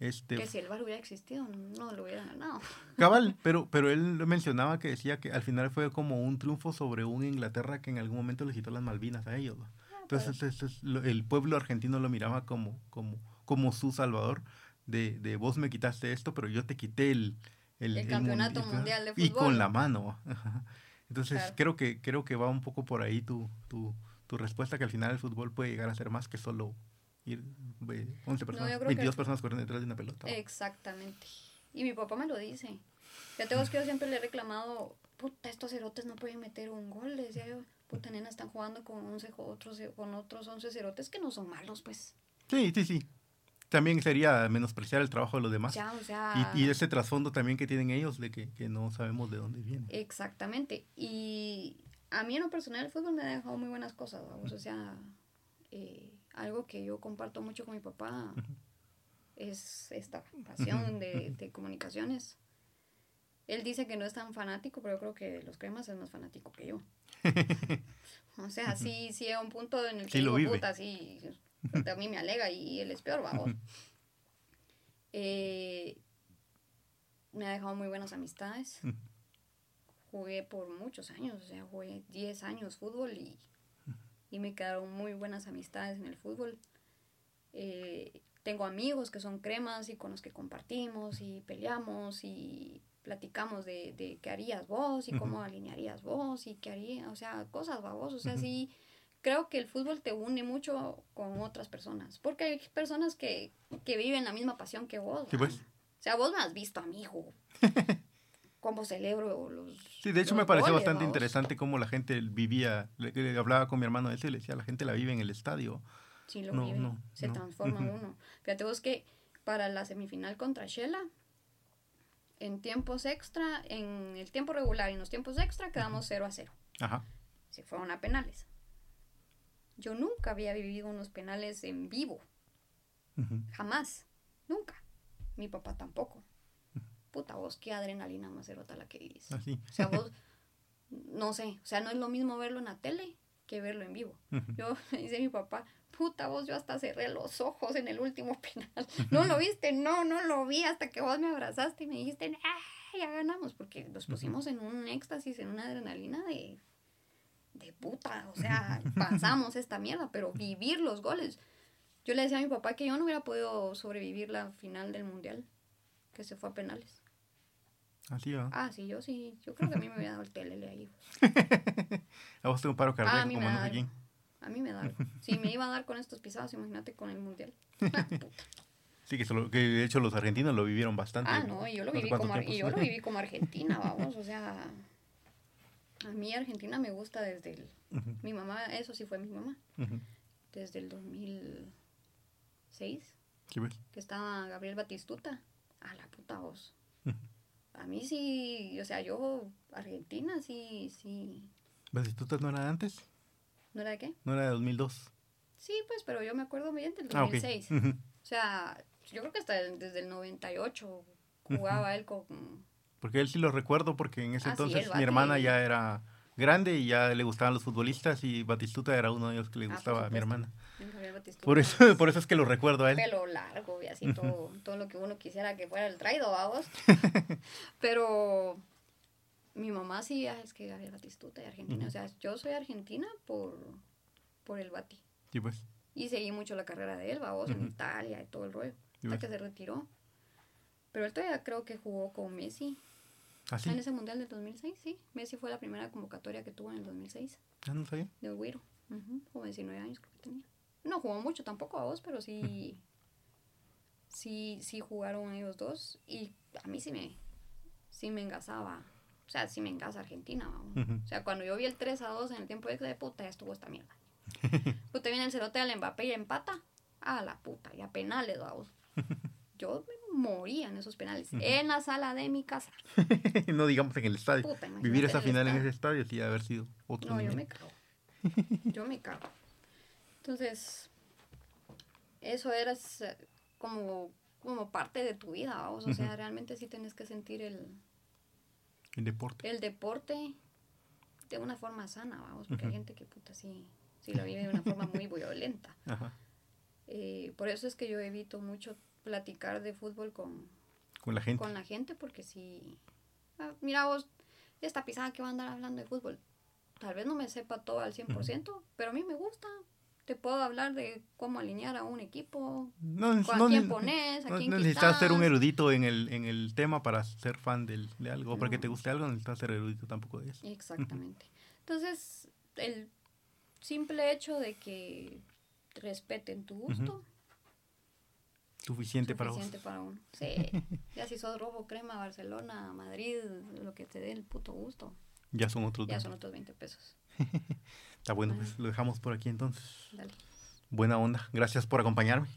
Este, que si el VAR hubiera existido, no lo hubiera ganado. cabal, pero, pero él mencionaba que decía que al final fue como un triunfo sobre un Inglaterra que en algún momento les quitó las Malvinas a ellos. Entonces pues. es- es lo- el pueblo argentino lo miraba como, como, como su salvador de, de vos me quitaste esto, pero yo te quité el, El campeonato el- mundial de Y fútbol. con la mano. Entonces Claro. creo que creo que va un poco por ahí tu, tu, tu respuesta, que al final el fútbol puede llegar a ser más que solo ir eh, 11 personas, creo 22 que- personas corriendo detrás de una pelota. Exactamente. Y mi papá me lo dice. Ya tengo que yo siempre le he reclamado, puta, estos cerotes no pueden meter un gol. Le decía yo, puta, nena, están jugando con 11, jo- otros, con otros 11 cerotes que no son malos, pues. Sí, sí, sí. También sería menospreciar el trabajo de los demás. Ya, o sea... Y, y ese trasfondo también que tienen ellos de que, que no sabemos de dónde viene. Exactamente. Y a mí en lo personal el fútbol me ha dejado muy buenas cosas, vamos. O sea, eh, algo que yo comparto mucho con mi papá es esta pasión de, de comunicaciones. Él dice que no es tan fanático, pero yo creo que los cremas es más fanático que yo. O sea, sí, sí a un punto en el que Sí lo digo, vive. puta, sí, a mí me alega y él es peor, vamos. Eh, me ha dejado muy buenas amistades. Jugué por muchos años, o sea, jugué 10 años fútbol y, y me quedaron muy buenas amistades en el fútbol. Eh, tengo amigos que son cremas y con los que compartimos y peleamos y platicamos de, de qué harías vos y cómo alinearías vos y qué haría, o sea, cosas vos, o sea, sí, creo que el fútbol te une mucho con otras personas, porque hay personas que, que viven la misma pasión que vos. Sí, pues. O sea, vos me has visto a mi hijo. cómo celebro los. Sí, de hecho me pareció goles, bastante interesante cómo la gente vivía, le, le hablaba con mi hermano de eso y le decía, la gente la vive en el estadio. Sí, lo No, vive. no, se no. transforma Ujú. uno. Fíjate vos que para la semifinal contra Shela, en tiempos extra, en el tiempo regular y en los tiempos extra, quedamos 0 a 0. Ajá. Se fueron a penales. Yo nunca había vivido unos penales en vivo. Jamás. Nunca. Mi papá tampoco. Puta, vos, qué adrenalina más cerota la que vivís. Así. O sea, vos, no sé, o sea, no es lo mismo verlo en la tele que verlo en vivo. Yo, me dice mi papá, puta vos, yo hasta cerré los ojos en el último penal. ¿No lo viste? No, no lo vi hasta que vos me abrazaste y me dijiste, ¡ah, ya ganamos! Porque nos pusimos en un éxtasis, en una adrenalina de, de puta. O sea, pasamos esta mierda, pero vivir los goles. Yo le decía a mi papá que yo no hubiera podido sobrevivir la final del mundial, que se fue a penales. Así va. Ah, sí, yo sí, yo creo que a mí me hubiera dado el telele ahí. A vos te un paro Ah, cardíaco mí como no sé quién. A mí me da algo. Si me iba a dar con estos pisados, imagínate con el mundial. Ah, puta. Sí, que, solo- que de hecho los argentinos lo vivieron bastante. Ah, no, yo lo no viví como, y yo lo viví como Argentina, vamos, o sea, a mí Argentina me gusta desde el, mi mamá, eso sí fue mi mamá, desde el 2006, Sí, pues. que estaba Gabriel Batistuta, a la puta voz. A mí sí, o sea, yo, Argentina, sí, sí. ¿Batistuta no era de antes? ¿No era de qué? ¿No era de 2002? Sí, pues, pero yo me acuerdo bien del Ah, ok. 2006. Ujú. O sea, yo creo que hasta el- desde el 98 jugaba él con... Porque él sí lo recuerdo porque en ese Ah, entonces mi hermana ya era grande y ya le gustaban los futbolistas y Batistuta era uno de ellos que le Ah, gustaba a mi hermana. Por eso, por eso es que lo recuerdo a él. pelo largo y así todo, todo lo que uno quisiera que fuera el traído, vamos. Pero mi mamá sí, ah, es que Gabriel Batistuta de Argentina. O sea, yo soy argentina por, por el Bati. Sí, pues. Y seguí mucho la carrera de él, vamos, en. Italia y todo el rollo. Sí, Hasta pues. que se retiró. Pero él todavía creo que jugó con Messi. Así. En ese mundial del 2006, sí. Messi fue la primera convocatoria que tuvo en el 2006 Ah, no sabía. de Güiro. Ujú, Como 19 años creo que tenía. No jugó mucho tampoco a vos, pero sí, sí, sí jugaron ellos dos. Y a mí sí me, sí me engasaba. O sea, sí me engasa Argentina. vamos. Ujú. O sea, cuando yo vi el 3 a 2 en el tiempo extra de puta, ya estuvo esta mierda. Puta, viene el cerote al Mbappé y empata. A la puta, y a penales, vamos. Yo me moría en esos penales. En la sala de mi casa. no digamos en el estadio. Puta, Vivir esa final en ese estadio sí haber sido otro No, yo me cago. Yo me cago. Entonces, eso era eh, como, como parte de tu vida, vamos. O sea, realmente sí tienes que sentir el, El deporte. el deporte de una forma sana, vamos. Porque hay gente que puta sí, sí lo vive de una forma muy violenta. Ajá. Eh, por eso es que yo evito mucho platicar de fútbol con, Con la gente. con la gente, porque si, ah, mira vos, esta pisada que va a andar hablando de fútbol, tal vez no me sepa todo al 100%, pero a mí me gusta. Te puedo hablar de cómo alinear a un equipo, No, no a quién ne- pones, a no quién necesitas ser un erudito en el, en el tema para ser fan del, de algo. Para que No. te guste algo, no necesitas ser erudito tampoco de eso. Exactamente. Entonces, el simple hecho de que respeten tu gusto, Suficiente, para suficiente vos. para uno. Sí. Ya si sos rojo, crema, Barcelona, Madrid, lo que te dé el puto gusto, Ya son otros. ya dos. son otros 20 pesos. Está bueno, pues lo dejamos por aquí entonces. Dale. Buena onda. Gracias por acompañarme.